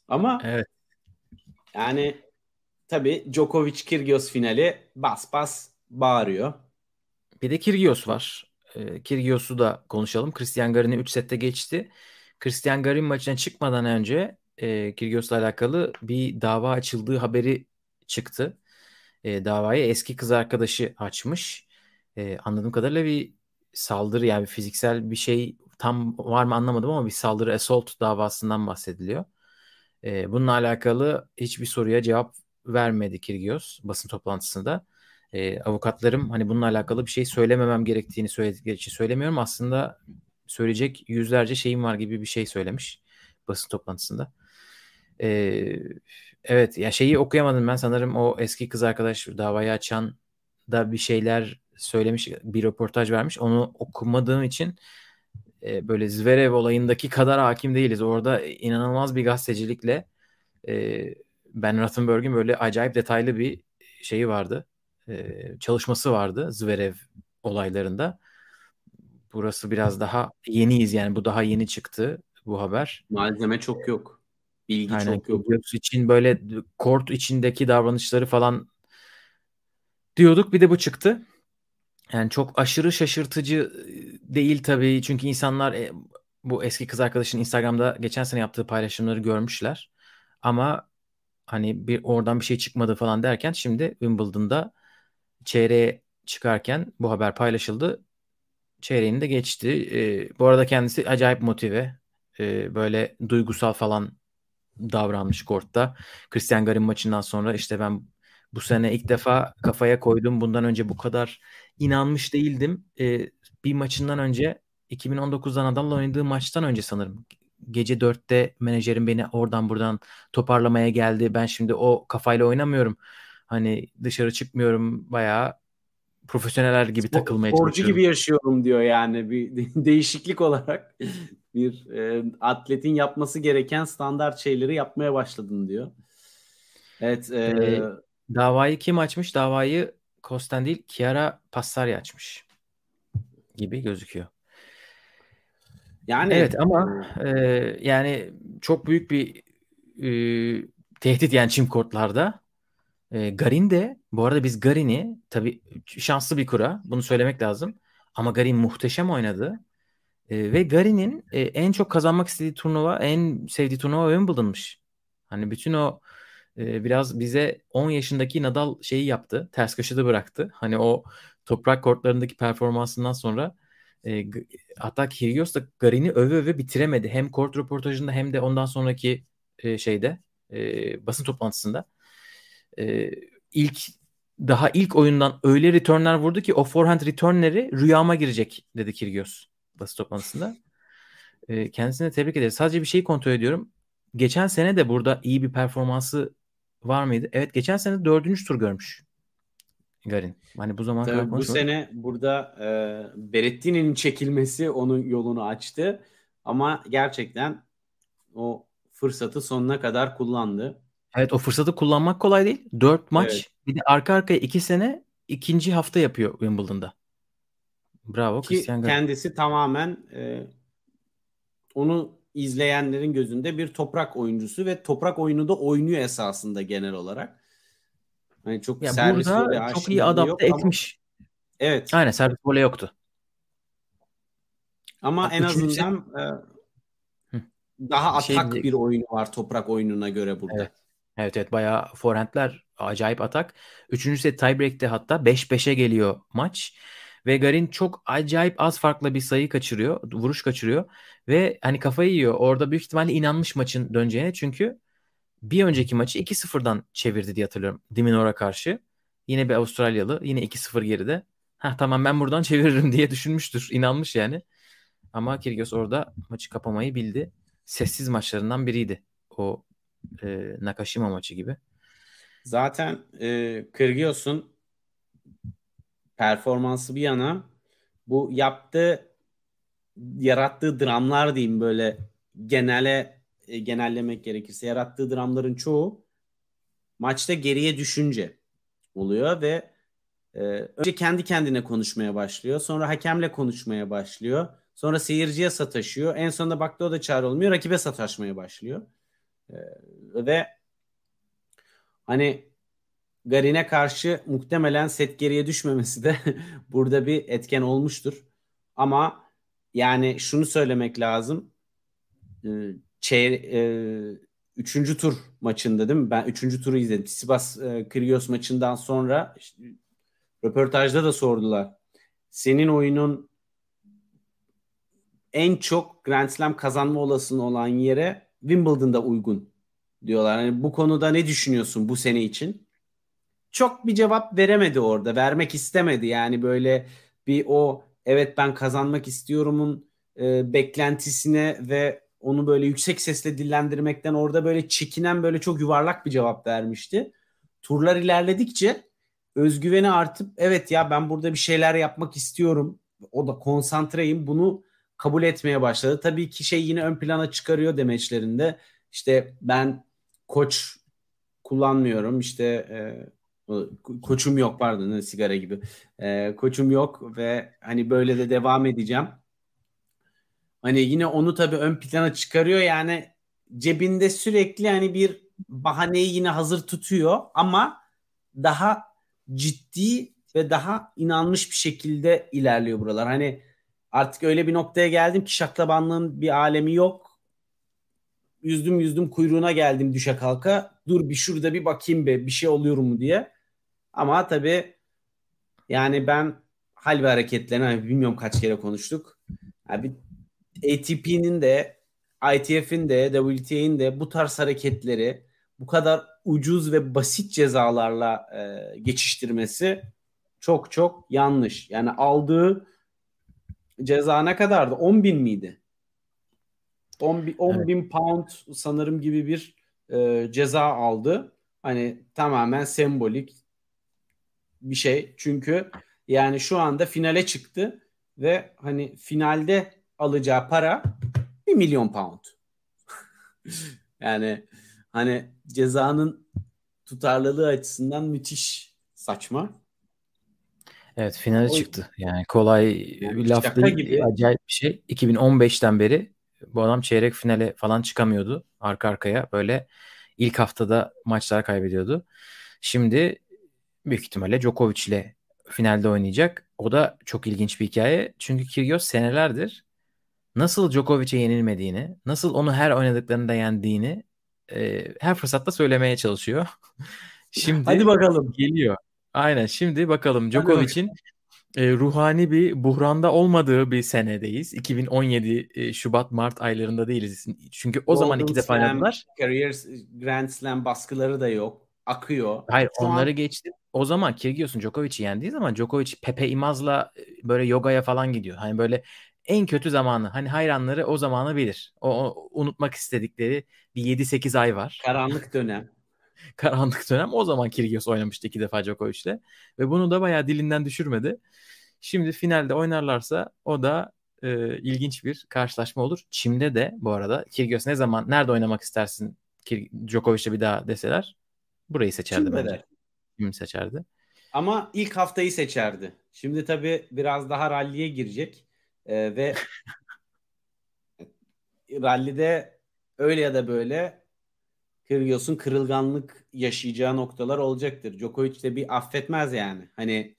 Ama evet. yani tabii Djokovic Kyrgios finali bas bas bağırıyor. Bir de Kyrgios var. E, Kyrgios'u da konuşalım. Christian Garin'i 3 sette geçti. Christian Garin maçına çıkmadan önce e, Kyrgios'la alakalı bir dava açıldığı haberi çıktı. e, davayı eski kız arkadaşı açmış. E, anladığım kadarıyla bir saldırı yani bir fiziksel bir şey tam var mı anlamadım ama bir saldırı assault davasından bahsediliyor. E, bununla alakalı hiçbir soruya cevap vermedi Kirgios basın toplantısında. E, avukatlarım hani bununla alakalı bir şey söylememem gerektiğini söyledikleri için söylemiyorum. Aslında söyleyecek yüzlerce şeyim var gibi bir şey söylemiş basın toplantısında. E, evet ya şeyi okuyamadım ben sanırım o eski kız arkadaş davayı açan da bir şeyler söylemiş bir röportaj vermiş. Onu okumadığım için e, böyle Zverev olayındaki kadar hakim değiliz. Orada inanılmaz bir gazetecilikle e, Ben Rothenberg'in böyle acayip detaylı bir şeyi vardı. E, çalışması vardı Zverev olaylarında. Burası biraz daha yeniyiz yani bu daha yeni çıktı bu haber. Malzeme çok yok. Bilgi Aynen, çok yok. için böyle kort içindeki davranışları falan diyorduk. Bir de bu çıktı. Yani çok aşırı şaşırtıcı değil tabii. Çünkü insanlar bu eski kız arkadaşın Instagram'da geçen sene yaptığı paylaşımları görmüşler. Ama hani bir oradan bir şey çıkmadı falan derken şimdi Wimbledon'da çeyreğe çıkarken bu haber paylaşıldı. Çeyreğini de geçti. E, bu arada kendisi acayip motive. E, böyle duygusal falan davranmış kortta. Christian Garin maçından sonra işte ben bu sene ilk defa kafaya koydum. Bundan önce bu kadar inanmış değildim. E, bir maçından önce 2019'da Nadal'la oynadığı maçtan önce sanırım. Gece 4'te menajerim beni oradan buradan toparlamaya geldi. Ben şimdi o kafayla oynamıyorum. Hani dışarı çıkmıyorum. Bayağı profesyoneller gibi takılmaya Sporcu çalışıyorum. gibi yaşıyorum diyor yani bir değişiklik olarak bir e, atletin yapması gereken standart şeyleri yapmaya başladın diyor. Evet. E, ee, davayı kim açmış? Davayı Kosten değil Chiara Passari açmış gibi gözüküyor. Yani evet ama e, yani çok büyük bir e, tehdit yani çim kortlarda. E, Garin de bu arada biz Garin'i tabii şanslı bir kura bunu söylemek lazım. Ama Garin muhteşem oynadı. E, ve Garin'in e, en çok kazanmak istediği turnuva, en sevdiği turnuva Wimbledon'mış. Hani bütün o e, biraz bize 10 yaşındaki Nadal şeyi yaptı. Ters köşede bıraktı. Hani o toprak kortlarındaki performansından sonra e, hatta Kyrgios da Garin'i öve öve bitiremedi. Hem kort röportajında hem de ondan sonraki e, şeyde e, basın toplantısında. E, ilk daha ilk oyundan öyle returnler vurdu ki o forehand returnleri rüyama girecek dedi Kyrgios basın toplantısında. E, kendisine tebrik ederiz. Sadece bir şeyi kontrol ediyorum. Geçen sene de burada iyi bir performansı var mıydı? Evet geçen sene dördüncü tur görmüş Garin. Hani bu zaman Tabii bu sene burada e, Beretti'nin çekilmesi onun yolunu açtı. Ama gerçekten o fırsatı sonuna kadar kullandı. Evet o fırsatı kullanmak kolay değil. Dört maç evet. bir de arka arkaya iki sene ikinci hafta yapıyor Wimbledon'da. Bravo Ki Christian Garin. Kendisi tamamen e, onu izleyenlerin gözünde bir toprak oyuncusu ve toprak oyunu da oynuyor esasında genel olarak. Hani çok ya servis burada çok iyi adapte etmiş. Ama... Evet. Aynen servis voley yoktu. Ama Bak, en azından e, daha şey atak şey... bir oyunu var toprak oyununa göre burada. Evet. Evet evet bayağı forehandler acayip atak. Üçüncü set tiebreak'te hatta 5-5'e geliyor maç. Ve Garin çok acayip az farklı bir sayı kaçırıyor. Vuruş kaçırıyor. Ve hani kafayı yiyor. Orada büyük ihtimalle inanmış maçın döneceğine. Çünkü bir önceki maçı 2-0'dan çevirdi diye hatırlıyorum. Diminor'a karşı. Yine bir Avustralyalı. Yine 2-0 geride. Ha tamam ben buradan çeviririm diye düşünmüştür. İnanmış yani. Ama Kyrgios orada maçı kapamayı bildi. Sessiz maçlarından biriydi. O e, Nakashima maçı gibi. Zaten e, Kyrgios'un performansı bir yana bu yaptığı yarattığı dramlar diyeyim böyle genele e, genellemek gerekirse yarattığı dramların çoğu maçta geriye düşünce oluyor ve e, önce kendi kendine konuşmaya başlıyor. Sonra hakemle konuşmaya başlıyor. Sonra seyirciye sataşıyor. En sonunda baktı o da çare olmuyor. Rakibe sataşmaya başlıyor. E, ve hani Garin'e karşı muhtemelen set geriye düşmemesi de burada bir etken olmuştur. Ama yani şunu söylemek lazım. Ee, çeyre, e, üçüncü tur maçında değil mi? Ben üçüncü turu izledim. Tsitsipas e, Kyrgios maçından sonra işte, röportajda da sordular. Senin oyunun en çok Grand Slam kazanma olasılığı olan yere Wimbledon'da uygun diyorlar. Yani bu konuda ne düşünüyorsun bu sene için? Çok bir cevap veremedi orada. Vermek istemedi. Yani böyle bir o evet ben kazanmak istiyorumun e, beklentisine ve onu böyle yüksek sesle dillendirmekten orada böyle çekinen böyle çok yuvarlak bir cevap vermişti. Turlar ilerledikçe özgüveni artıp evet ya ben burada bir şeyler yapmak istiyorum. O da konsantreyim bunu kabul etmeye başladı. Tabii ki şey yine ön plana çıkarıyor demeçlerinde. İşte ben koç kullanmıyorum. İşte e, koçum yok pardon sigara gibi. E, koçum yok ve hani böyle de devam edeceğim. Hani yine onu tabii ön plana çıkarıyor yani cebinde sürekli hani bir bahaneyi yine hazır tutuyor ama daha ciddi ve daha inanmış bir şekilde ilerliyor buralar. Hani artık öyle bir noktaya geldim ki şaklabanlığın bir alemi yok. Yüzdüm yüzdüm kuyruğuna geldim düşe kalka. Dur bir şurada bir bakayım be bir şey oluyor mu diye. Ama tabii yani ben hal ve hareketlerini hani bilmiyorum kaç kere konuştuk. Yani ATP'nin de ITF'in de WTA'nin de bu tarz hareketleri bu kadar ucuz ve basit cezalarla e, geçiştirmesi çok çok yanlış. Yani aldığı ceza ne kadardı? 10 bin miydi? 10, 10 evet. bin pound sanırım gibi bir e, ceza aldı. Hani tamamen sembolik bir şey. Çünkü yani şu anda finale çıktı ve hani finalde alacağı para 1 milyon pound. yani hani cezanın tutarlılığı açısından müthiş saçma. Evet finale o, çıktı. Yani kolay bir laf değil. Gibi. Acayip bir şey. 2015'ten beri bu adam çeyrek finale falan çıkamıyordu. Arka arkaya böyle ilk haftada maçlar kaybediyordu. Şimdi büyük ihtimalle Djokovic ile finalde oynayacak. O da çok ilginç bir hikaye. Çünkü Kyrgios senelerdir nasıl Djokovic'e yenilmediğini, nasıl onu her oynadıklarında yendiğini e, her fırsatta söylemeye çalışıyor. Şimdi Hadi bakalım. Geliyor. Aynen şimdi bakalım Djokovic'in e, ruhani bir buhranda olmadığı bir senedeyiz. 2017 e, Şubat Mart aylarında değiliz. Çünkü o Golden zaman iki defa oynadılar. Career Grand Slam baskıları da yok. Akıyor. Hayır Şu onları an... geçti. O zaman Kyrgios'un Djokovic'i yendiği zaman Djokovic Pepe Imaz'la e, böyle yogaya falan gidiyor. Hani böyle en kötü zamanı. Hani hayranları o zamanı bilir. O, o unutmak istedikleri bir 7-8 ay var. Karanlık dönem. Karanlık dönem. O zaman Kyrgios oynamıştı iki defa Djokovic'le. Ve bunu da bayağı dilinden düşürmedi. Şimdi finalde oynarlarsa o da e, ilginç bir karşılaşma olur. Çim'de de bu arada Kyrgios ne zaman nerede oynamak istersin Djokovic'le bir daha deseler burayı seçerdi Çim'de bence. Çim seçerdi. Ama ilk haftayı seçerdi. Şimdi tabii biraz daha ralliye girecek. Ee, ve rallide öyle ya da böyle Kyrgios'un kırılganlık yaşayacağı noktalar olacaktır. Djokovic de bir affetmez yani. Hani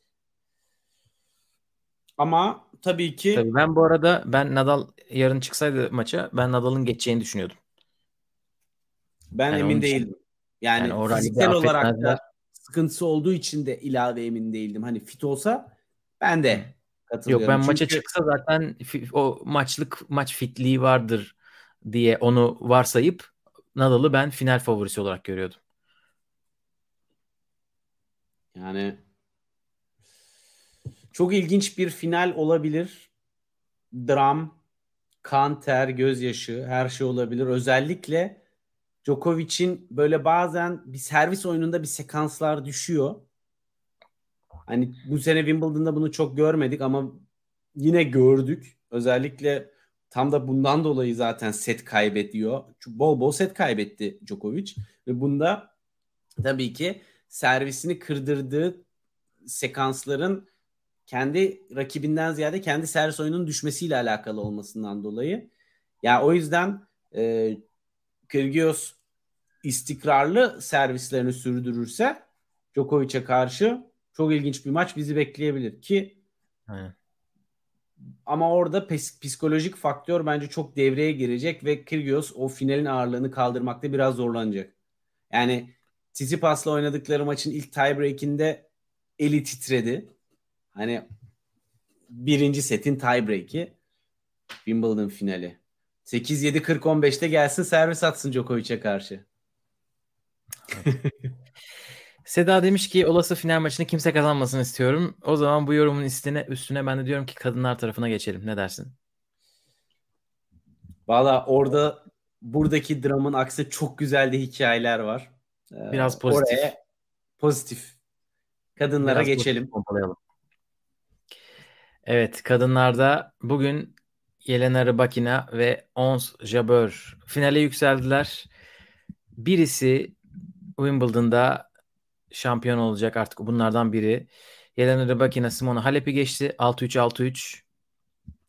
ama tabii ki tabii ben bu arada ben Nadal yarın çıksaydı maça ben Nadal'ın geçeceğini düşünüyordum. Ben yani emin değildim. Yani, yani fiziksel olarak da sıkıntısı olduğu için de ilave emin değildim. Hani fit olsa ben de Yok ben Çünkü... maça çıksa zaten o maçlık maç fitliği vardır diye onu varsayıp Nadal'ı ben final favorisi olarak görüyordum. Yani çok ilginç bir final olabilir. Dram, kan, ter, gözyaşı her şey olabilir. Özellikle Djokovic'in böyle bazen bir servis oyununda bir sekanslar düşüyor. Hani bu sene Wimbledon'da bunu çok görmedik ama yine gördük. Özellikle tam da bundan dolayı zaten set kaybediyor. Çünkü bol bol set kaybetti Djokovic ve bunda tabii ki servisini kırdırdığı sekansların kendi rakibinden ziyade kendi servis oyunun düşmesiyle alakalı olmasından dolayı. Ya o yüzden e, Kyrgios istikrarlı servislerini sürdürürse Djokovic'e karşı çok ilginç bir maç bizi bekleyebilir ki Aynen. Ama orada psikolojik faktör bence çok devreye girecek ve Kyrgios o finalin ağırlığını kaldırmakta biraz zorlanacak. Yani Tsitsipas'la oynadıkları maçın ilk tiebreak'inde eli titredi. Hani birinci setin tiebreak'i Wimbledon finali. 8-7-40-15'te gelsin servis atsın Djokovic'e karşı. Seda demiş ki olası final maçını kimse kazanmasın istiyorum. O zaman bu yorumun üstüne, üstüne ben de diyorum ki kadınlar tarafına geçelim. Ne dersin? Valla orada buradaki dramın aksine çok güzel de hikayeler var. Ee, Biraz pozitif. Oraya pozitif. Kadınlara Biraz geçelim. Pozitif evet kadınlarda bugün Yelena Rybakina ve Ons Jabeur finale yükseldiler. Birisi Wimbledon'da şampiyon olacak artık bunlardan biri. Yelena Rybakina Simona Halep'i geçti. 6-3 6-3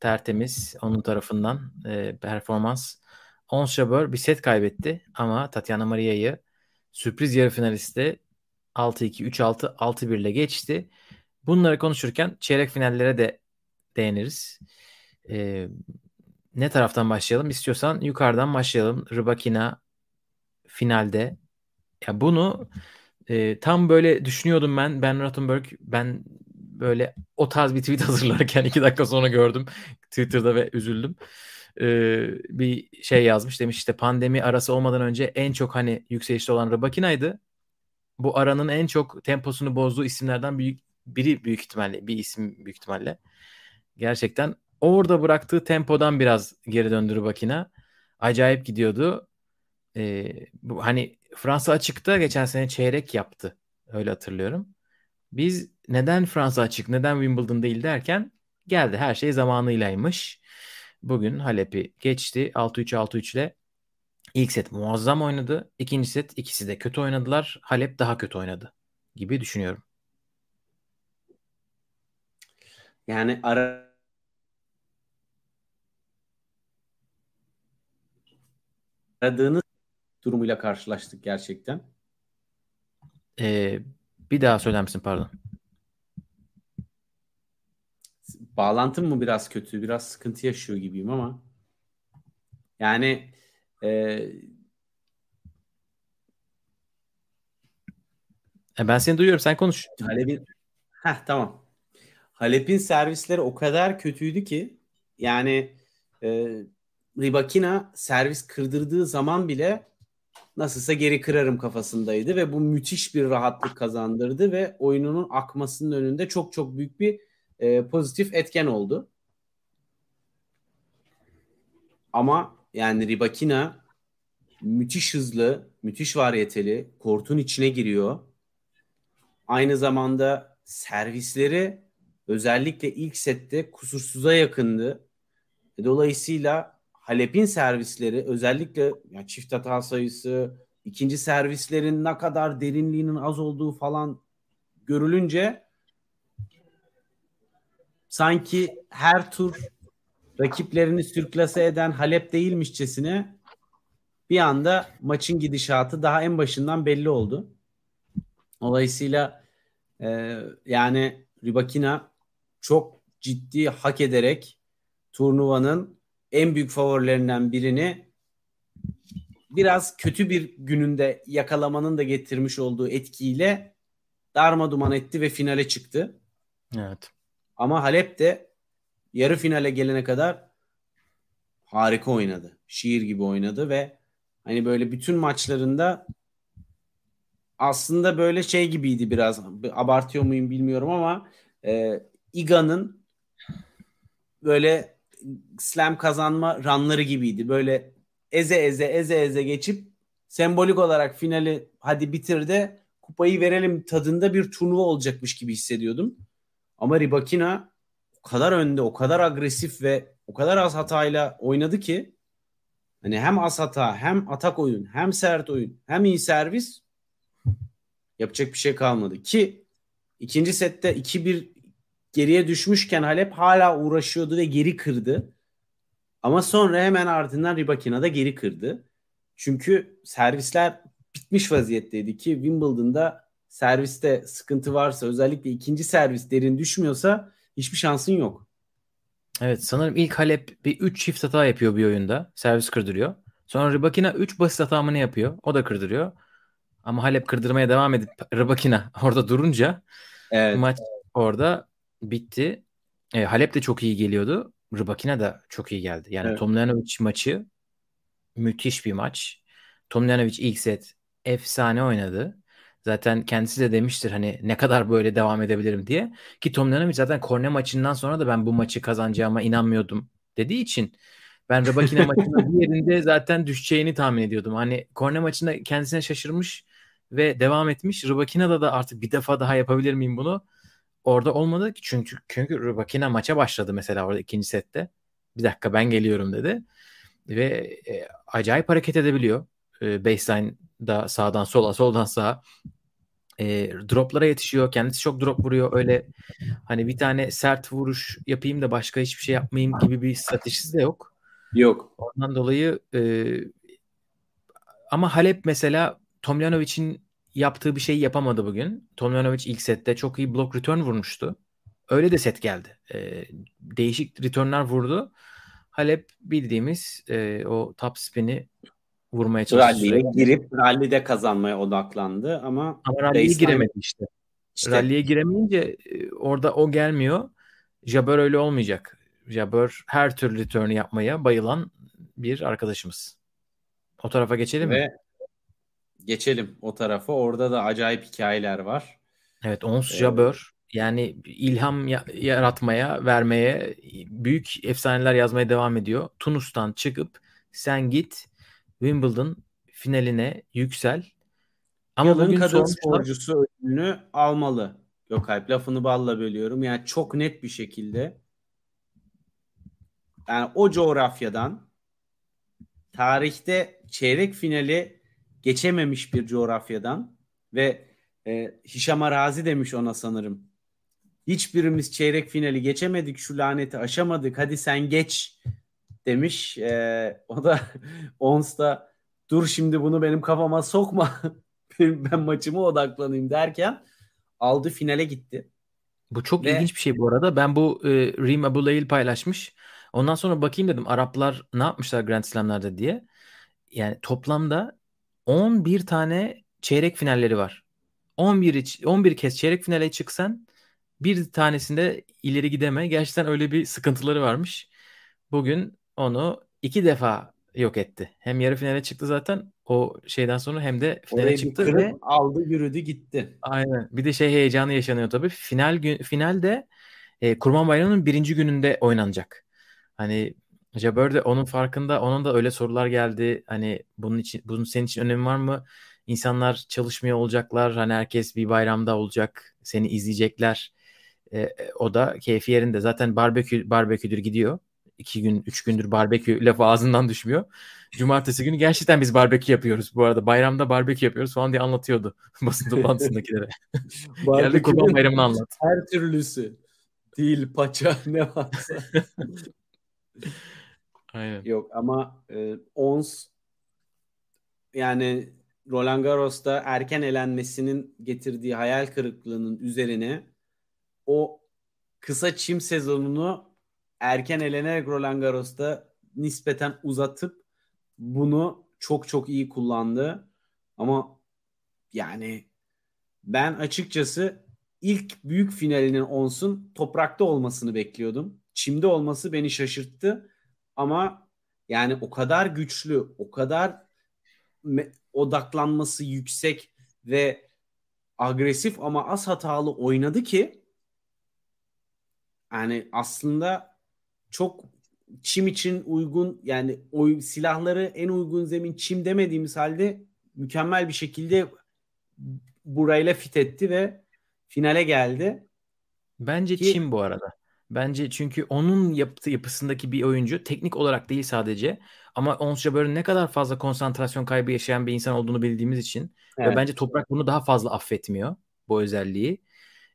tertemiz onun tarafından e, performans. Ons Jabeur bir set kaybetti ama Tatiana Maria'yı sürpriz yarı finalisti 6-2 3-6 6-1 ile geçti. Bunları konuşurken çeyrek finallere de değiniriz. Ee, ne taraftan başlayalım? İstiyorsan yukarıdan başlayalım. Rybakina finalde. Ya bunu e, tam böyle düşünüyordum ben. Ben Rottenberg ben böyle o tarz bir tweet hazırlarken iki dakika sonra gördüm Twitter'da ve üzüldüm. Ee, bir şey yazmış demiş işte pandemi arası olmadan önce en çok hani yükselişte olan Rybakina'ydı. Bu aranın en çok temposunu bozduğu isimlerden büyük biri büyük ihtimalle bir isim büyük ihtimalle. Gerçekten orada bıraktığı tempodan biraz geri döndü Rybakina. Acayip gidiyordu. Ee, bu hani Fransa açıkta geçen sene çeyrek yaptı. Öyle hatırlıyorum. Biz neden Fransa açık, neden Wimbledon değil derken geldi. Her şey zamanıylaymış. Bugün Halep'i geçti. 6-3 6-3 ile ilk set muazzam oynadı. İkinci set ikisi de kötü oynadılar. Halep daha kötü oynadı gibi düşünüyorum. Yani ara aradığınız durumuyla karşılaştık gerçekten. Ee, bir daha söyler misin pardon? Bağlantım mı biraz kötü? Biraz sıkıntı yaşıyor gibiyim ama yani e, e ben seni duyuyorum. Sen konuş. Halep'in Heh, tamam. Halep'in servisleri o kadar kötüydü ki yani e, Ribakina servis kırdırdığı zaman bile nasılsa geri kırarım kafasındaydı ve bu müthiş bir rahatlık kazandırdı ve oyununun akmasının önünde çok çok büyük bir e, pozitif etken oldu. Ama yani Ribakina müthiş hızlı, müthiş variyeteli, kortun içine giriyor. Aynı zamanda servisleri özellikle ilk sette kusursuza yakındı. Dolayısıyla Halep'in servisleri özellikle yani çift hata sayısı, ikinci servislerin ne kadar derinliğinin az olduğu falan görülünce sanki her tur rakiplerini sürklase eden Halep değilmişçesine bir anda maçın gidişatı daha en başından belli oldu. Dolayısıyla e, yani Ribakina çok ciddi hak ederek turnuvanın en büyük favorilerinden birini biraz kötü bir gününde yakalamanın da getirmiş olduğu etkiyle darma duman etti ve finale çıktı. Evet. Ama Halep de yarı finale gelene kadar harika oynadı. Şiir gibi oynadı ve hani böyle bütün maçlarında aslında böyle şey gibiydi biraz. Abartıyor muyum bilmiyorum ama e, Iga'nın böyle slam kazanma ranları gibiydi. Böyle eze eze eze eze geçip sembolik olarak finali hadi bitir de kupayı verelim tadında bir turnuva olacakmış gibi hissediyordum. Ama Ribakina o kadar önde, o kadar agresif ve o kadar az hatayla oynadı ki hani hem az hata, hem atak oyun, hem sert oyun, hem iyi servis yapacak bir şey kalmadı ki ikinci sette 2-1 geriye düşmüşken Halep hala uğraşıyordu ve geri kırdı. Ama sonra hemen ardından Ribakina da geri kırdı. Çünkü servisler bitmiş vaziyetteydi ki Wimbledon'da serviste sıkıntı varsa özellikle ikinci servis derin düşmüyorsa hiçbir şansın yok. Evet sanırım ilk Halep bir 3 çift hata yapıyor bir oyunda. Servis kırdırıyor. Sonra Rybakina 3 basit hata mı ne yapıyor? O da kırdırıyor. Ama Halep kırdırmaya devam edip Rybakina orada durunca Evet. maç orada bitti. E, Halep de çok iyi geliyordu. Rybakina da çok iyi geldi. Yani Evet. Tomljanovic maçı müthiş bir maç. Tomljanovic ilk set efsane oynadı. Zaten kendisi de demiştir hani ne kadar böyle devam edebilirim diye. Ki Tomljanovic zaten Korne maçından sonra da ben bu maçı kazanacağıma inanmıyordum dediği için ben Rybakina maçının bir yerinde zaten düşeceğini tahmin ediyordum. Hani Korne maçında kendisine şaşırmış ve devam etmiş. Rybakina'da da artık bir defa daha yapabilir miyim bunu? Orada olmadı ki çünkü çünkü Rybakina maça başladı mesela orada ikinci sette. Bir dakika ben geliyorum dedi. Ve e, acayip hareket edebiliyor. E, baseline'da sağdan sola, soldan sağa. E, droplara yetişiyor. Kendisi çok drop vuruyor. Öyle hani bir tane sert vuruş yapayım da başka hiçbir şey yapmayayım gibi bir stratejisi de yok. Yok. Ondan dolayı e, ama Halep mesela Tomljanovic'in yaptığı bir şeyi yapamadı bugün. Tomljanovic ilk sette çok iyi block return vurmuştu. Öyle de set geldi. E, değişik returnlar vurdu. Halep bildiğimiz e, o top spin'i vurmaya çalıştı. Rally'ye girip rally'de kazanmaya odaklandı ama Ama rally'ye giremedi işte. işte Rally'ye giremeyince e, orada o gelmiyor. Jabber öyle olmayacak. Jabber her türlü return'ü yapmaya bayılan bir arkadaşımız. O tarafa geçelim mi? Geçelim o tarafa. Orada da acayip hikayeler var. Evet, Ons Ee, Jabeur yani ilham ya- yaratmaya, vermeye, büyük efsaneler yazmaya devam ediyor. Tunus'tan çıkıp sen git Wimbledon finaline yüksel. Ama Yılın bugün kadın sormuşlar. sporcusu ödülünü almalı. Gökalp lafını balla bölüyorum. Yani çok net bir şekilde yani o coğrafyadan tarihte çeyrek finali geçememiş bir coğrafyadan ve e, Hişam Arazi demiş ona sanırım. Hiçbirimiz çeyrek finali geçemedik şu laneti aşamadık hadi sen geç demiş. E, o da Ons da dur şimdi bunu benim kafama sokma ben maçıma odaklanayım derken aldı finale gitti. Bu çok Ve- ilginç bir şey bu arada. Ben bu e, Reem Abuleyl paylaşmış. Ondan sonra bakayım dedim Araplar ne yapmışlar Grand Slam'larda diye. Yani toplamda 11 tane çeyrek finalleri var. 11 iç- 11 kez çeyrek finale çıksan bir tanesinde ileri gideme. Gerçekten öyle bir sıkıntıları varmış. Bugün onu iki defa yok etti. Hem yarı finale çıktı zaten o şeyden sonra hem de finale Orayı çıktı kırıp ve aldı yürüdü gitti. Aynen. Bir de şey heyecanı yaşanıyor tabii. Final gün finalde e, Kurban Bayramı'nın birinci gününde oynanacak. Hani Jabeur de onun farkında. Onun da öyle sorular geldi. Hani bunun için bunun senin için önemi var mı? İnsanlar çalışmıyor olacaklar. Hani herkes bir bayramda olacak. Seni izleyecekler. E, e, o da keyfi yerinde. Zaten barbekü barbeküdür gidiyor. İki gün, üç gündür barbekü lafı ağzından düşmüyor. Cumartesi günü gerçekten biz barbekü yapıyoruz. Bu arada bayramda barbekü yapıyoruz falan diye anlatıyordu basın toplantısındakilere. Geldi Kurban Bayramı'nı anlat. Her türlüsü. Dil, paça ne varsa. Aynen. Yok ama e, Ons yani Roland Garros'ta erken elenmesinin getirdiği hayal kırıklığının üzerine o kısa çim sezonunu erken elenerek Roland Garros'ta nispeten uzatıp bunu çok çok iyi kullandı. Ama yani ben açıkçası ilk büyük finalinin Ons'un toprakta olmasını bekliyordum. Çimde olması beni şaşırttı. Ama yani o kadar güçlü, o kadar odaklanması yüksek ve agresif ama az hatalı oynadı ki yani aslında çok çim için uygun yani o silahları en uygun zemin çim demediğimiz halde mükemmel bir şekilde burayla fit etti ve finale geldi. Bence Ki- Çin bu arada. Bence çünkü onun yaptığı yapısındaki bir oyuncu teknik olarak değil sadece ama Ons Jabeur'ün ne kadar fazla konsantrasyon kaybı yaşayan bir insan olduğunu bildiğimiz için Evet. ve bence Toprak bunu daha fazla affetmiyor bu özelliği.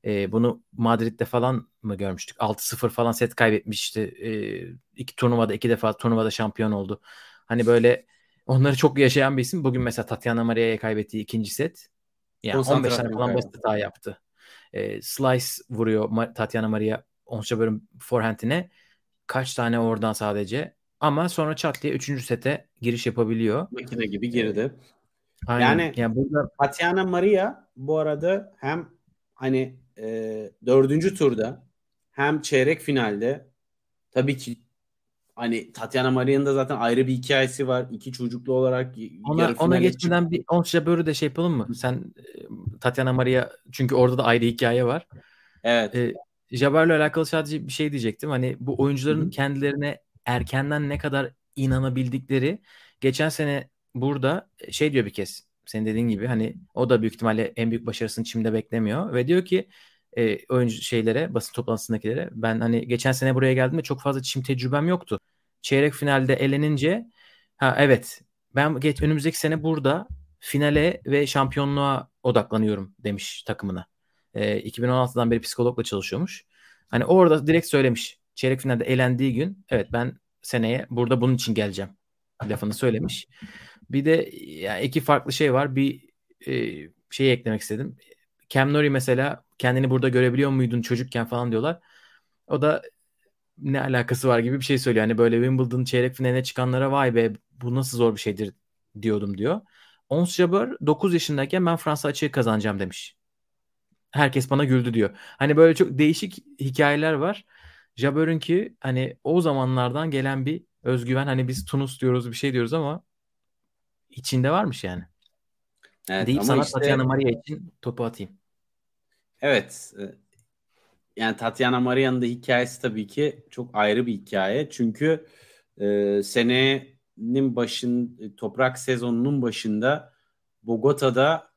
Ee, bunu Madrid'de falan mı görmüştük? 6-0 falan set kaybetmişti. Ee, iki turnuvada iki defa turnuvada şampiyon oldu. Hani böyle onları çok yaşayan bir isim. Bugün mesela Tatiana Maria'ya kaybettiği ikinci set. Yani 15 tane falan basit hata yaptı. Ee, slice vuruyor Tatiana Maria Ons Jabeur'ün forehand'ine. kaç tane oradan sadece. Ama sonra çat diye 3. sete giriş yapabiliyor. Makine gibi girdi. Aynen. Yani yani burada Tatiana Maria bu arada hem hani e, dördüncü turda hem çeyrek finalde tabii ki hani Tatiana Maria'nın da zaten ayrı bir hikayesi var. İki çocuklu olarak ona, ona geçmeden bir Ons Jabber'ı de şey yapalım mı? Sen e, Tatiana Maria çünkü orada da ayrı hikaye var. Evet. E, Jabber'le alakalı sadece bir şey diyecektim. Hani bu oyuncuların Hı hı. kendilerine erkenden ne kadar inanabildikleri geçen sene burada şey diyor bir kez senin dediğin gibi hani o da büyük ihtimalle en büyük başarısını çimde beklemiyor ve diyor ki e, oyuncu şeylere basın toplantısındakilere ben hani geçen sene buraya geldiğimde çok fazla çim tecrübem yoktu. Çeyrek finalde elenince ha evet ben geç önümüzdeki sene burada finale ve şampiyonluğa odaklanıyorum demiş takımına. E, 2016'dan beri psikologla çalışıyormuş. Hani orada direkt söylemiş. Çeyrek finalde elendiği gün evet ben seneye burada bunun için geleceğim lafını söylemiş. Bir de ya iki farklı şey var. Bir e, şey eklemek istedim. Cam Nori mesela kendini burada görebiliyor muydun çocukken falan diyorlar. O da ne alakası var gibi bir şey söylüyor. Hani böyle Wimbledon çeyrek finaline çıkanlara vay be bu nasıl zor bir şeydir diyordum diyor. Ons Jabeur 9 yaşındayken ben Fransa açığı kazanacağım demiş. Herkes bana güldü diyor. Hani böyle çok değişik hikayeler var. Jabeur'ün ki hani o zamanlardan gelen bir özgüven hani biz Tunus diyoruz bir şey diyoruz ama içinde varmış yani. Evet Deyip sana işte Tatiana Maria için topu atayım. evet e, yani Tatiana Maria'nın da hikayesi tabii ki çok ayrı bir hikaye. Çünkü e, senenin başın toprak sezonunun başında Bogota'da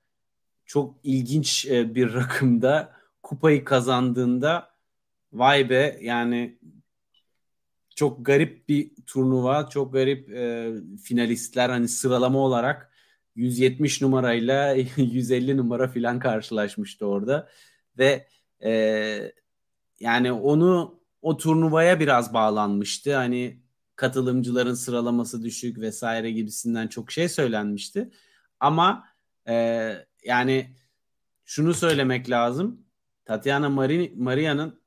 çok ilginç e, bir rakımda kupayı kazandığında vay be yani çok garip bir turnuva, çok garip e, finalistler hani sıralama olarak 170 numarayla 150 numara filan karşılaşmıştı orada ve e, yani onu o turnuvaya biraz bağlanmıştı. Hani katılımcıların sıralaması düşük vesaire gibisinden çok şey söylenmişti. Ama e, yani şunu söylemek lazım. Tatiana Mari- Maria'nın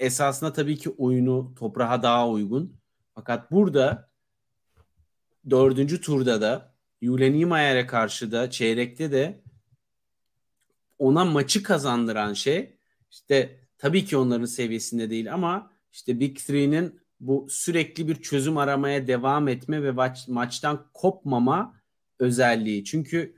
esasında tabii ki oyunu toprağa daha uygun. Fakat burada dördüncü turda da Yulen Imayer'e karşı da çeyrekte de ona maçı kazandıran şey işte tabii ki onların seviyesinde değil ama işte Big Three'nin bu sürekli bir çözüm aramaya devam etme ve maç, maçtan kopmama özelliği. Çünkü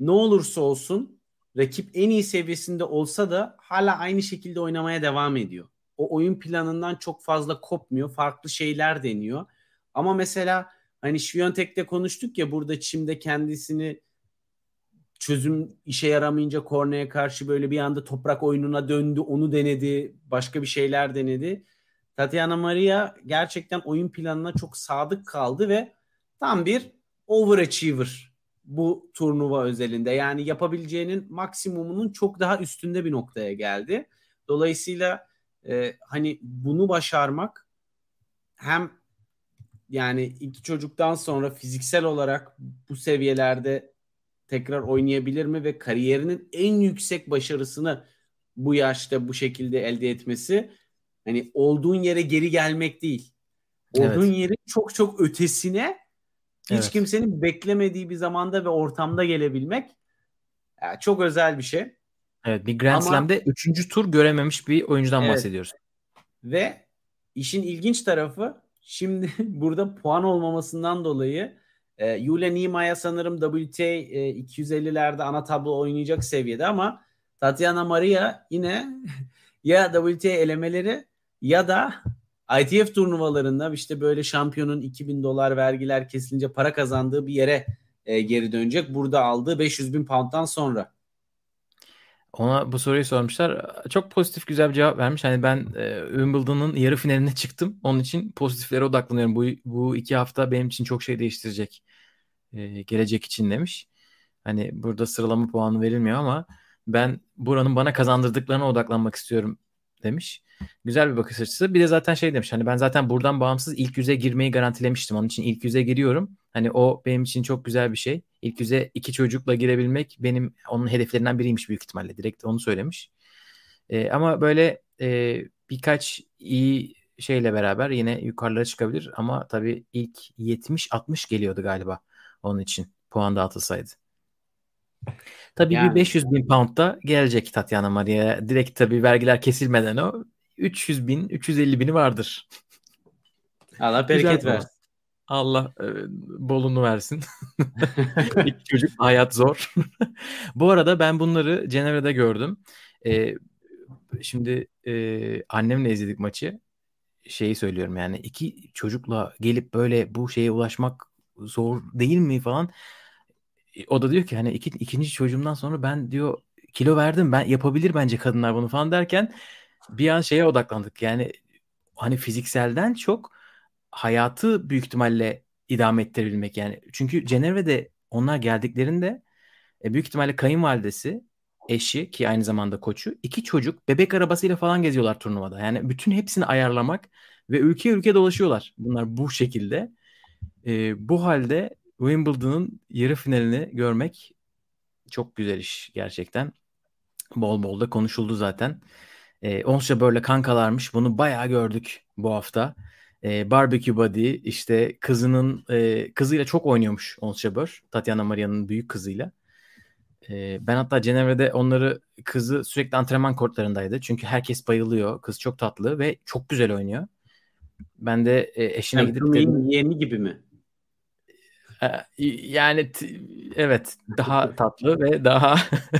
ne olursa olsun rakip en iyi seviyesinde olsa da hala aynı şekilde oynamaya devam ediyor. O oyun planından çok fazla kopmuyor. Farklı şeyler deniyor. Ama mesela hani Şviyontek'te konuştuk ya burada Çim'de kendisini çözüm işe yaramayınca Korne'ye karşı böyle bir anda toprak oyununa döndü. Onu denedi. Başka bir şeyler denedi. Tatiana Maria gerçekten oyun planına çok sadık kaldı ve tam bir overachiever bu turnuva özelinde. Yani yapabileceğinin maksimumunun çok daha üstünde bir noktaya geldi. Dolayısıyla e, hani bunu başarmak hem yani iki çocuktan sonra fiziksel olarak bu seviyelerde tekrar oynayabilir mi ve kariyerinin en yüksek başarısını bu yaşta bu şekilde elde etmesi hani olduğun yere geri gelmek değil. Olduğun Evet. yerin çok çok ötesine hiç Evet. kimsenin beklemediği bir zamanda ve ortamda gelebilmek ya çok özel bir şey. Evet bir Grand Ama- Slam'de 3. tur görememiş bir oyuncudan Evet. bahsediyoruz. Ve işin ilginç tarafı şimdi burada puan olmamasından dolayı e, Yulia Nima'ya sanırım WTA e, 250'lerde ana tablo oynayacak seviyede ama Tatiana Maria yine ya WTA elemeleri ya da ITF turnuvalarında işte böyle şampiyonun 2000 dolar vergiler kesilince para kazandığı bir yere e, geri dönecek. Burada aldığı 500 bin pound'dan sonra. Ona bu soruyu sormuşlar. Çok pozitif güzel bir cevap vermiş. Hani ben e, Wimbledon'ın yarı finaline çıktım. Onun için pozitiflere odaklanıyorum. Bu, bu iki hafta benim için çok şey değiştirecek. e, gelecek için demiş. Hani burada sıralama puanı verilmiyor ama ben buranın bana kazandırdıklarına odaklanmak istiyorum demiş. Güzel bir bakış açısı. Bir de zaten şey demiş. Hani ben zaten buradan bağımsız ilk yüze girmeyi garantilemiştim. Onun için ilk yüze giriyorum. Hani o benim için çok güzel bir şey. İlk yüze iki çocukla girebilmek benim onun hedeflerinden biriymiş büyük ihtimalle. Direkt onu söylemiş. E, ama böyle e, birkaç iyi şeyle beraber yine yukarılara çıkabilir ama tabii ilk 70-60 geliyordu galiba onun için puan dağıtılsaydı. Tabii yani. bir 500 bin pound da gelecek Tatiana Maria'ya. Direkt tabii vergiler kesilmeden o 300 bin, 350 bini vardır. Allah bereket versin. Allah e, bolunu versin. İki çocuk hayat zor. Bu arada ben bunları Cenevre'de gördüm. E, şimdi e, annemle izledik maçı. Şeyi söylüyorum yani iki çocukla gelip böyle bu şeye ulaşmak zor değil mi falan. E, o da diyor ki hani iki, ikinci çocuğumdan sonra ben diyor kilo verdim ben yapabilir bence kadınlar bunu falan derken bir an şeye odaklandık. Yani hani fizikselden çok hayatı büyük ihtimalle idame ettirebilmek yani. Çünkü Cenevre'de onlar geldiklerinde e, büyük ihtimalle kayınvalidesi, eşi ki aynı zamanda koçu, iki çocuk bebek arabasıyla falan geziyorlar turnuvada. Yani bütün hepsini ayarlamak ve ülke ülke dolaşıyorlar bunlar bu şekilde. E, bu halde Wimbledon'ın yarı finalini görmek çok güzel iş gerçekten. Bol bol da konuşuldu zaten. E, Onsha böyle kankalarmış. Bunu bayağı gördük bu hafta. E, Barbecue Buddy işte kızının e, kızıyla çok oynuyormuş Ons Jabeur. Tatiana Maria'nın büyük kızıyla. E, ben hatta Cenevre'de onları kızı sürekli antrenman kortlarındaydı. Çünkü herkes bayılıyor. Kız çok tatlı ve çok güzel oynuyor. Ben de e, eşine yani, gidip dedim. Yeni gibi mi? Yani evet daha tatlı ve daha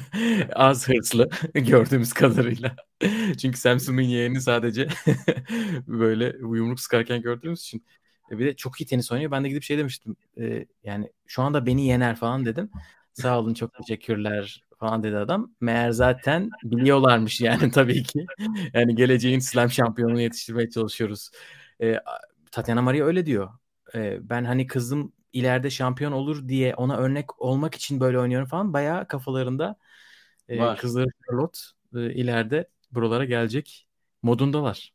az hırslı gördüğümüz kadarıyla. Çünkü Samsung'un yeğeni sadece böyle yumruk sıkarken gördüğümüz için. E, bir de çok iyi tenis oynuyor. Ben de gidip şey demiştim. E, yani şu anda beni yener falan dedim. Sağ olun çok teşekkürler falan dedi adam. Meğer zaten biliyorlarmış yani tabii ki. Yani geleceğin slam şampiyonunu yetiştirmeye çalışıyoruz. E, Tatiana Maria öyle diyor. E, ben hani kızım ileride şampiyon olur diye ona örnek olmak için böyle oynuyorum falan. Bayağı kafalarında e, kızları Charlotte e, ileride buralara gelecek modundalar.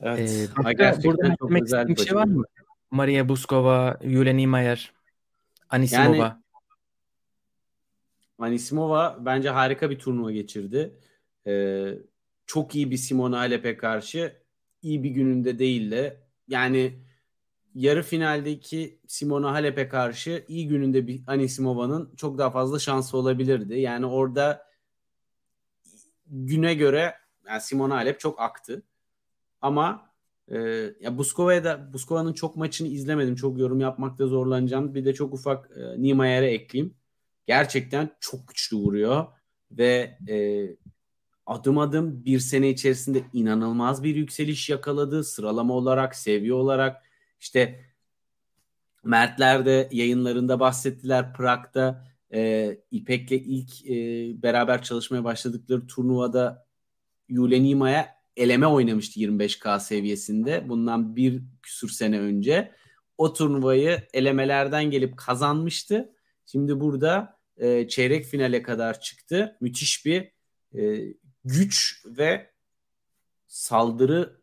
Evet. Ee, başka burada çok güzel bir şey var mı? Maria Buskova, Yulia Niemeyer, Anisimova. Yani, Anisimova bence harika bir turnuva geçirdi. Ee, çok iyi bir Simona Halep'e karşı iyi bir gününde değil de yani yarı finaldeki Simona Halep'e karşı iyi gününde bir Anisimova'nın çok daha fazla şansı olabilirdi. Yani orada güne göre yani Simona Halep çok aktı. Ama e, ya Buskova'ya da Buskova'nın çok maçını izlemedim. Çok yorum yapmakta zorlanacağım. Bir de çok ufak e, Nimayer'e ekleyeyim. Gerçekten çok güçlü vuruyor ve e, adım adım bir sene içerisinde inanılmaz bir yükseliş yakaladı. Sıralama olarak, seviye olarak işte Mertler de yayınlarında bahsettiler Prag'da e, İpek'le ilk e, beraber çalışmaya başladıkları turnuvada Yulenima'ya eleme oynamıştı 25K seviyesinde. Bundan bir küsür sene önce. O turnuvayı elemelerden gelip kazanmıştı. Şimdi burada e, çeyrek finale kadar çıktı. Müthiş bir e, güç ve saldırı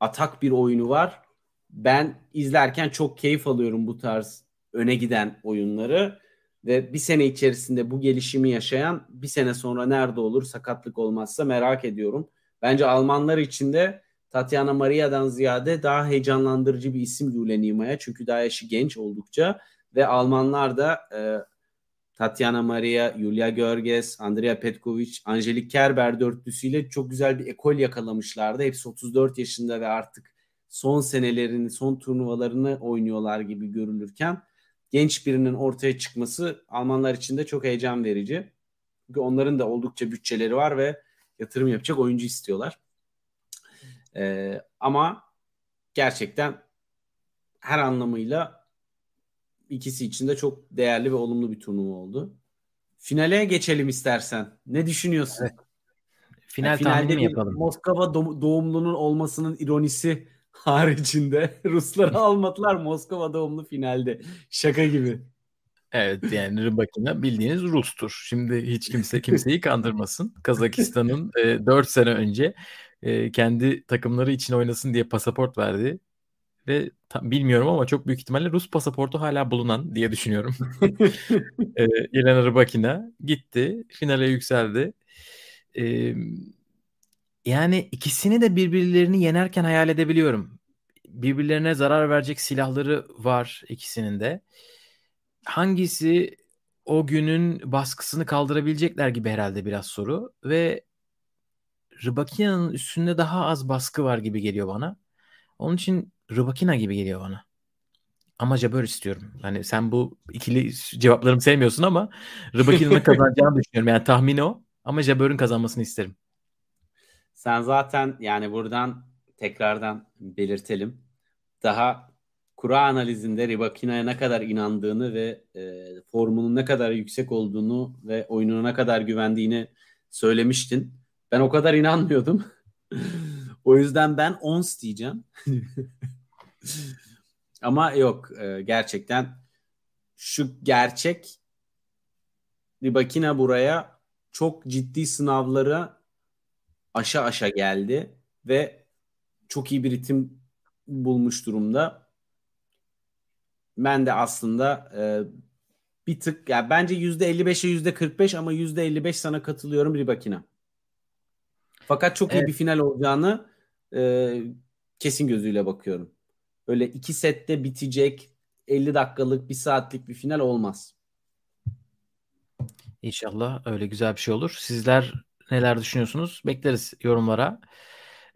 atak bir oyunu var ben izlerken çok keyif alıyorum bu tarz öne giden oyunları ve bir sene içerisinde bu gelişimi yaşayan bir sene sonra nerede olur sakatlık olmazsa merak ediyorum. Bence Almanlar için de Tatiana Maria'dan ziyade daha heyecanlandırıcı bir isim Julia Nima'ya çünkü daha yaşı genç oldukça ve Almanlar da e, Tatiana Maria, Julia Görges, Andrea Petkovic, Angelik Kerber dörtlüsüyle çok güzel bir ekol yakalamışlardı. Hepsi 34 yaşında ve artık son senelerini, son turnuvalarını oynuyorlar gibi görülürken genç birinin ortaya çıkması Almanlar için de çok heyecan verici. Çünkü onların da oldukça bütçeleri var ve yatırım yapacak oyuncu istiyorlar. Ee, ama gerçekten her anlamıyla ikisi için de çok değerli ve olumlu bir turnuva oldu. Finale geçelim istersen. Ne düşünüyorsun? Evet. Final yani finalde mi yapalım? Moskova doğumlunun olmasının ironisi haricinde Rusları almadılar Moskova doğumlu finalde. Şaka gibi. Evet yani Rybakina bildiğiniz Rus'tur. Şimdi hiç kimse kimseyi kandırmasın. Kazakistan'ın e, 4 sene önce e, kendi takımları için oynasın diye pasaport verdi. Ve tam, bilmiyorum ama çok büyük ihtimalle Rus pasaportu hala bulunan diye düşünüyorum. e, Elena Rybakina gitti. Finale yükseldi. E, yani ikisini de birbirlerini yenerken hayal edebiliyorum. Birbirlerine zarar verecek silahları var ikisinin de. Hangisi o günün baskısını kaldırabilecekler gibi herhalde biraz soru ve Rybakina'nın üstünde daha az baskı var gibi geliyor bana. Onun için Rybakina gibi geliyor bana. Ama Jabber istiyorum. Hani sen bu ikili cevaplarımı sevmiyorsun ama Rybakina'nın kazanacağını düşünüyorum. Yani tahmini o. Ama Jabber'ın kazanmasını isterim. Sen zaten yani buradan tekrardan belirtelim. Daha kura analizinde Rybakina'ya ne kadar inandığını ve e, formunun ne kadar yüksek olduğunu ve oyununa ne kadar güvendiğini söylemiştin. Ben o kadar inanmıyordum. o yüzden ben ons diyeceğim. Ama yok e, gerçekten şu gerçek Ribakina buraya çok ciddi sınavları aşa aşa geldi ve çok iyi bir ritim bulmuş durumda. Ben de aslında e, bir tık ya yani bence %55'e %45 ama %55 sana katılıyorum Ribakina. Fakat çok evet. iyi bir final olacağını e, kesin gözüyle bakıyorum. Böyle iki sette bitecek 50 dakikalık bir saatlik bir final olmaz. İnşallah öyle güzel bir şey olur. Sizler neler düşünüyorsunuz? Bekleriz yorumlara.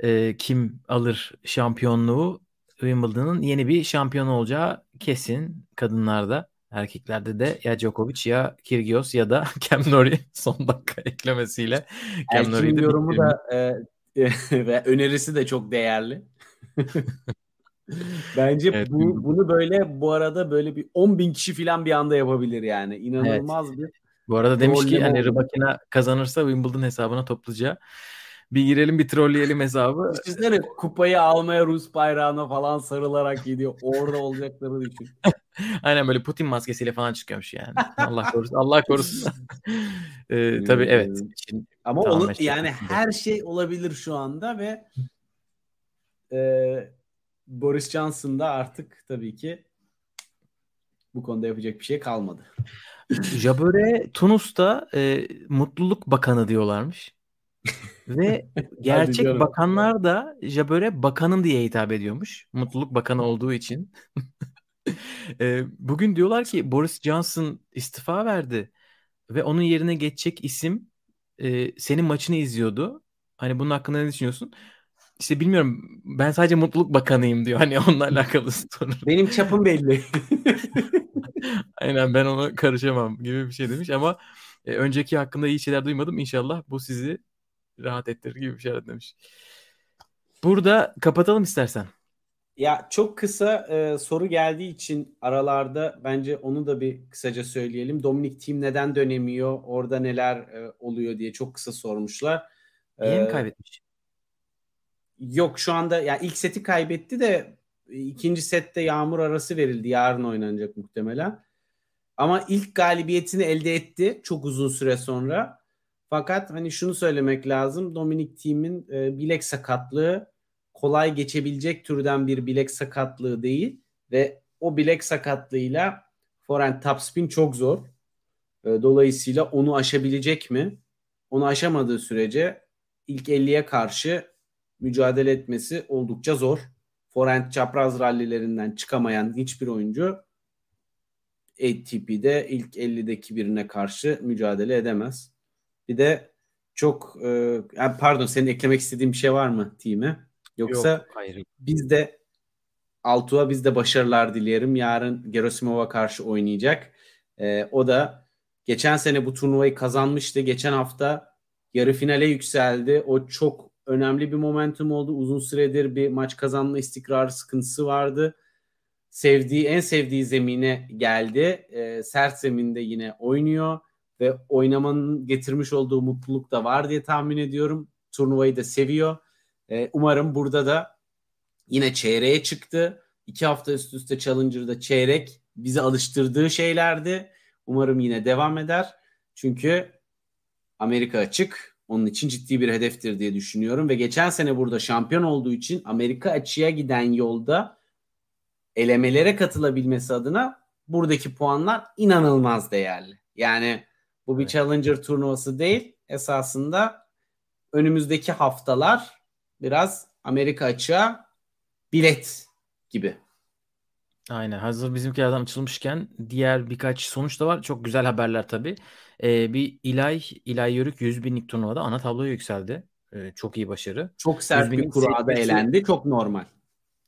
Ee, kim alır şampiyonluğu? Wimbledon'ın yeni bir şampiyon olacağı kesin kadınlarda. Erkeklerde de ya Djokovic ya Kyrgios ya da Cam Nori son dakika eklemesiyle. Cam Nori'yi yorumu da e, ve önerisi de çok değerli. Bence evet, bu, bunu böyle bu arada böyle bir 10 bin kişi falan bir anda yapabilir yani. İnanılmaz evet. bir Bu arada demiş ki hani Rybakina kazanırsa Wimbledon hesabına toplayacağı bir girelim bir trolleyelim hesabı. Düşünsene kupayı almaya Rus bayrağına falan sarılarak gidiyor. Orada olacakları düşün. Aynen böyle Putin maskesiyle falan çıkıyormuş yani. Allah korusun. Allah korusun. ee, tabii evet. Şimdi, Ama onu, yani her şey olabilir şu anda ve e, Boris Johnson da artık tabii ki bu konuda yapacak bir şey kalmadı. Jaböre Tunus'ta e, mutluluk bakanı diyorlarmış. Ve gerçek bakanlar da Jaböre bakanım diye hitap ediyormuş. Mutluluk bakanı olduğu için. e, bugün diyorlar ki Boris Johnson istifa verdi. Ve onun yerine geçecek isim e, senin maçını izliyordu. Hani bunun hakkında ne düşünüyorsun? İşte bilmiyorum ben sadece mutluluk bakanıyım diyor. Hani onunla alakalı soru. Benim çapım belli. Aynen ben ona karışamam gibi bir şey demiş ama e, önceki hakkında iyi şeyler duymadım. İnşallah bu sizi rahat ettirir gibi bir şey demiş. Burada kapatalım istersen. Ya çok kısa e, soru geldiği için aralarda bence onu da bir kısaca söyleyelim. Dominik Team neden dönemiyor? Orada neler e, oluyor diye çok kısa sormuşlar. Yeni ee, kaybetmiş? Yok şu anda ya ilk seti kaybetti de ikinci sette yağmur arası verildi. Yarın oynanacak muhtemelen. Ama ilk galibiyetini elde etti çok uzun süre sonra. Fakat hani şunu söylemek lazım. Dominic Thiem'in e, bilek sakatlığı kolay geçebilecek türden bir bilek sakatlığı değil ve o bilek sakatlığıyla forehand topspin çok zor. E, dolayısıyla onu aşabilecek mi? Onu aşamadığı sürece ilk 50'ye karşı mücadele etmesi oldukça zor. Forehand çapraz rallilerinden çıkamayan hiçbir oyuncu ATP'de ilk 50'deki birine karşı mücadele edemez. Bir de çok e, pardon senin eklemek istediğin bir şey var mı team'e? Yoksa Yok, hayır. biz de Altuğ'a biz de başarılar dileyelim. Yarın Gerasimov'a karşı oynayacak. E, o da geçen sene bu turnuvayı kazanmıştı. Geçen hafta yarı finale yükseldi. O çok önemli bir momentum oldu. Uzun süredir bir maç kazanma istikrarı sıkıntısı vardı. Sevdiği en sevdiği zemine geldi. E, sert zeminde yine oynuyor ve oynamanın getirmiş olduğu mutluluk da var diye tahmin ediyorum. Turnuvayı da seviyor. E, umarım burada da yine çeyreğe çıktı. İki hafta üst üste Challenger'da çeyrek bizi alıştırdığı şeylerdi. Umarım yine devam eder. Çünkü Amerika açık. Onun için ciddi bir hedeftir diye düşünüyorum. Ve geçen sene burada şampiyon olduğu için Amerika açıya giden yolda elemelere katılabilmesi adına buradaki puanlar inanılmaz değerli. Yani bu bir Challenger turnuvası değil. Esasında önümüzdeki haftalar biraz Amerika açığa bilet gibi. Aynen. Hazır bizimkilerden açılmışken diğer birkaç sonuç da var. Çok güzel haberler tabii. Ee, bir İlay, İlay Yörük 100 binlik turnuvada ana tabloya yükseldi. Ee, çok iyi başarı. Çok sert bir kurada elendi. Çok normal.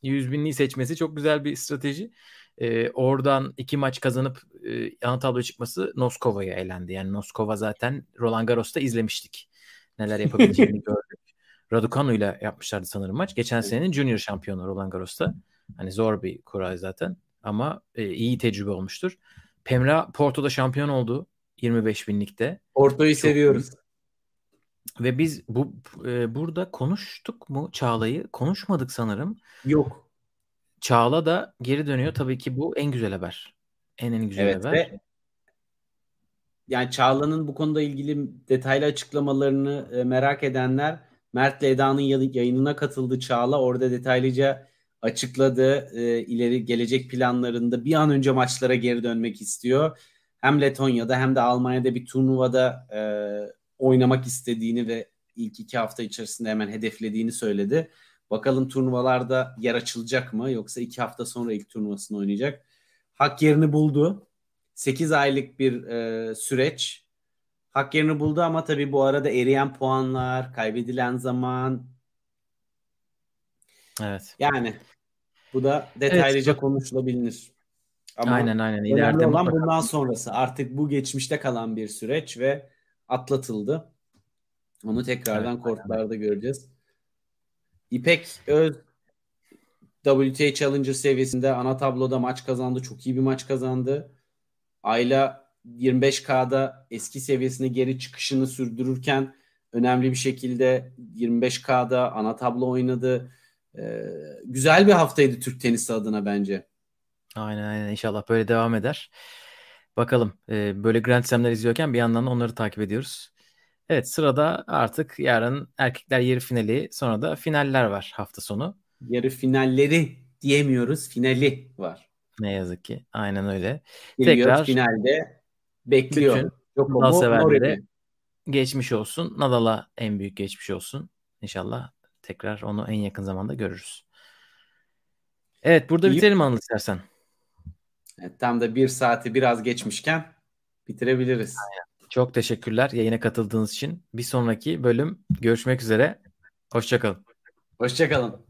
100 binliği seçmesi çok güzel bir strateji. Ee, oradan iki maç kazanıp e, ana tabloya çıkması Noskova'ya elendi. Yani Noskova zaten Roland Garros'ta izlemiştik. Neler yapabileceğini gördük. Raducanu ile yapmışlardı sanırım maç. Geçen senenin junior şampiyonu Roland Garros'ta. Hani zor bir kura zaten ama e, iyi tecrübe olmuştur. Pemra Porto'da şampiyon oldu 25 binlikte. Porto'yu Çok seviyoruz. Iyi. Ve biz bu e, burada konuştuk mu Çağla'yı? Konuşmadık sanırım. Yok. Çağla da geri dönüyor. Tabii ki bu en güzel haber. En en güzel evet, haber. Ve yani Çağla'nın bu konuda ilgili detaylı açıklamalarını e, merak edenler Mert'le Eda'nın yayınına katıldı Çağla. Orada detaylıca açıkladı. E, ileri gelecek planlarında bir an önce maçlara geri dönmek istiyor. Hem Letonya'da hem de Almanya'da bir turnuvada e, oynamak istediğini ve ilk iki hafta içerisinde hemen hedeflediğini söyledi. Bakalım turnuvalarda yer açılacak mı yoksa iki hafta sonra ilk turnuvasını oynayacak. Hak yerini buldu. 8 aylık bir e, süreç. Hak yerini buldu ama tabii bu arada eriyen puanlar, kaybedilen zaman. Evet. Yani bu da detaylıca evet. konuşulabilir. Ama aynen aynen. İleride olan bundan sonrası. Artık bu geçmişte kalan bir süreç ve atlatıldı. Onu tekrardan evet, kortlarda göreceğiz. İpek Öz WTA Challenger seviyesinde ana tabloda maç kazandı. Çok iyi bir maç kazandı. Ayla 25K'da eski seviyesine geri çıkışını sürdürürken önemli bir şekilde 25K'da ana tablo oynadı. Ee, güzel bir haftaydı Türk tenisi adına bence. Aynen aynen inşallah böyle devam eder. Bakalım e, böyle Grand Slam'ler izliyorken bir yandan onları takip ediyoruz. Evet sırada artık yarın erkekler yarı finali sonra da finaller var hafta sonu. Yarı finalleri diyemiyoruz finali var. Ne yazık ki aynen öyle. Geliyor, Tekrar finalde bekliyor. Bütün Nadal severlere geçmiş olsun. Nadal'a en büyük geçmiş olsun. İnşallah tekrar onu en yakın zamanda görürüz. Evet burada İyi. bitirelim Anıl istersen. Evet, tam da bir saati biraz geçmişken bitirebiliriz. Aynen. Çok teşekkürler yayına katıldığınız için. Bir sonraki bölüm görüşmek üzere. Hoşçakalın. Hoşçakalın.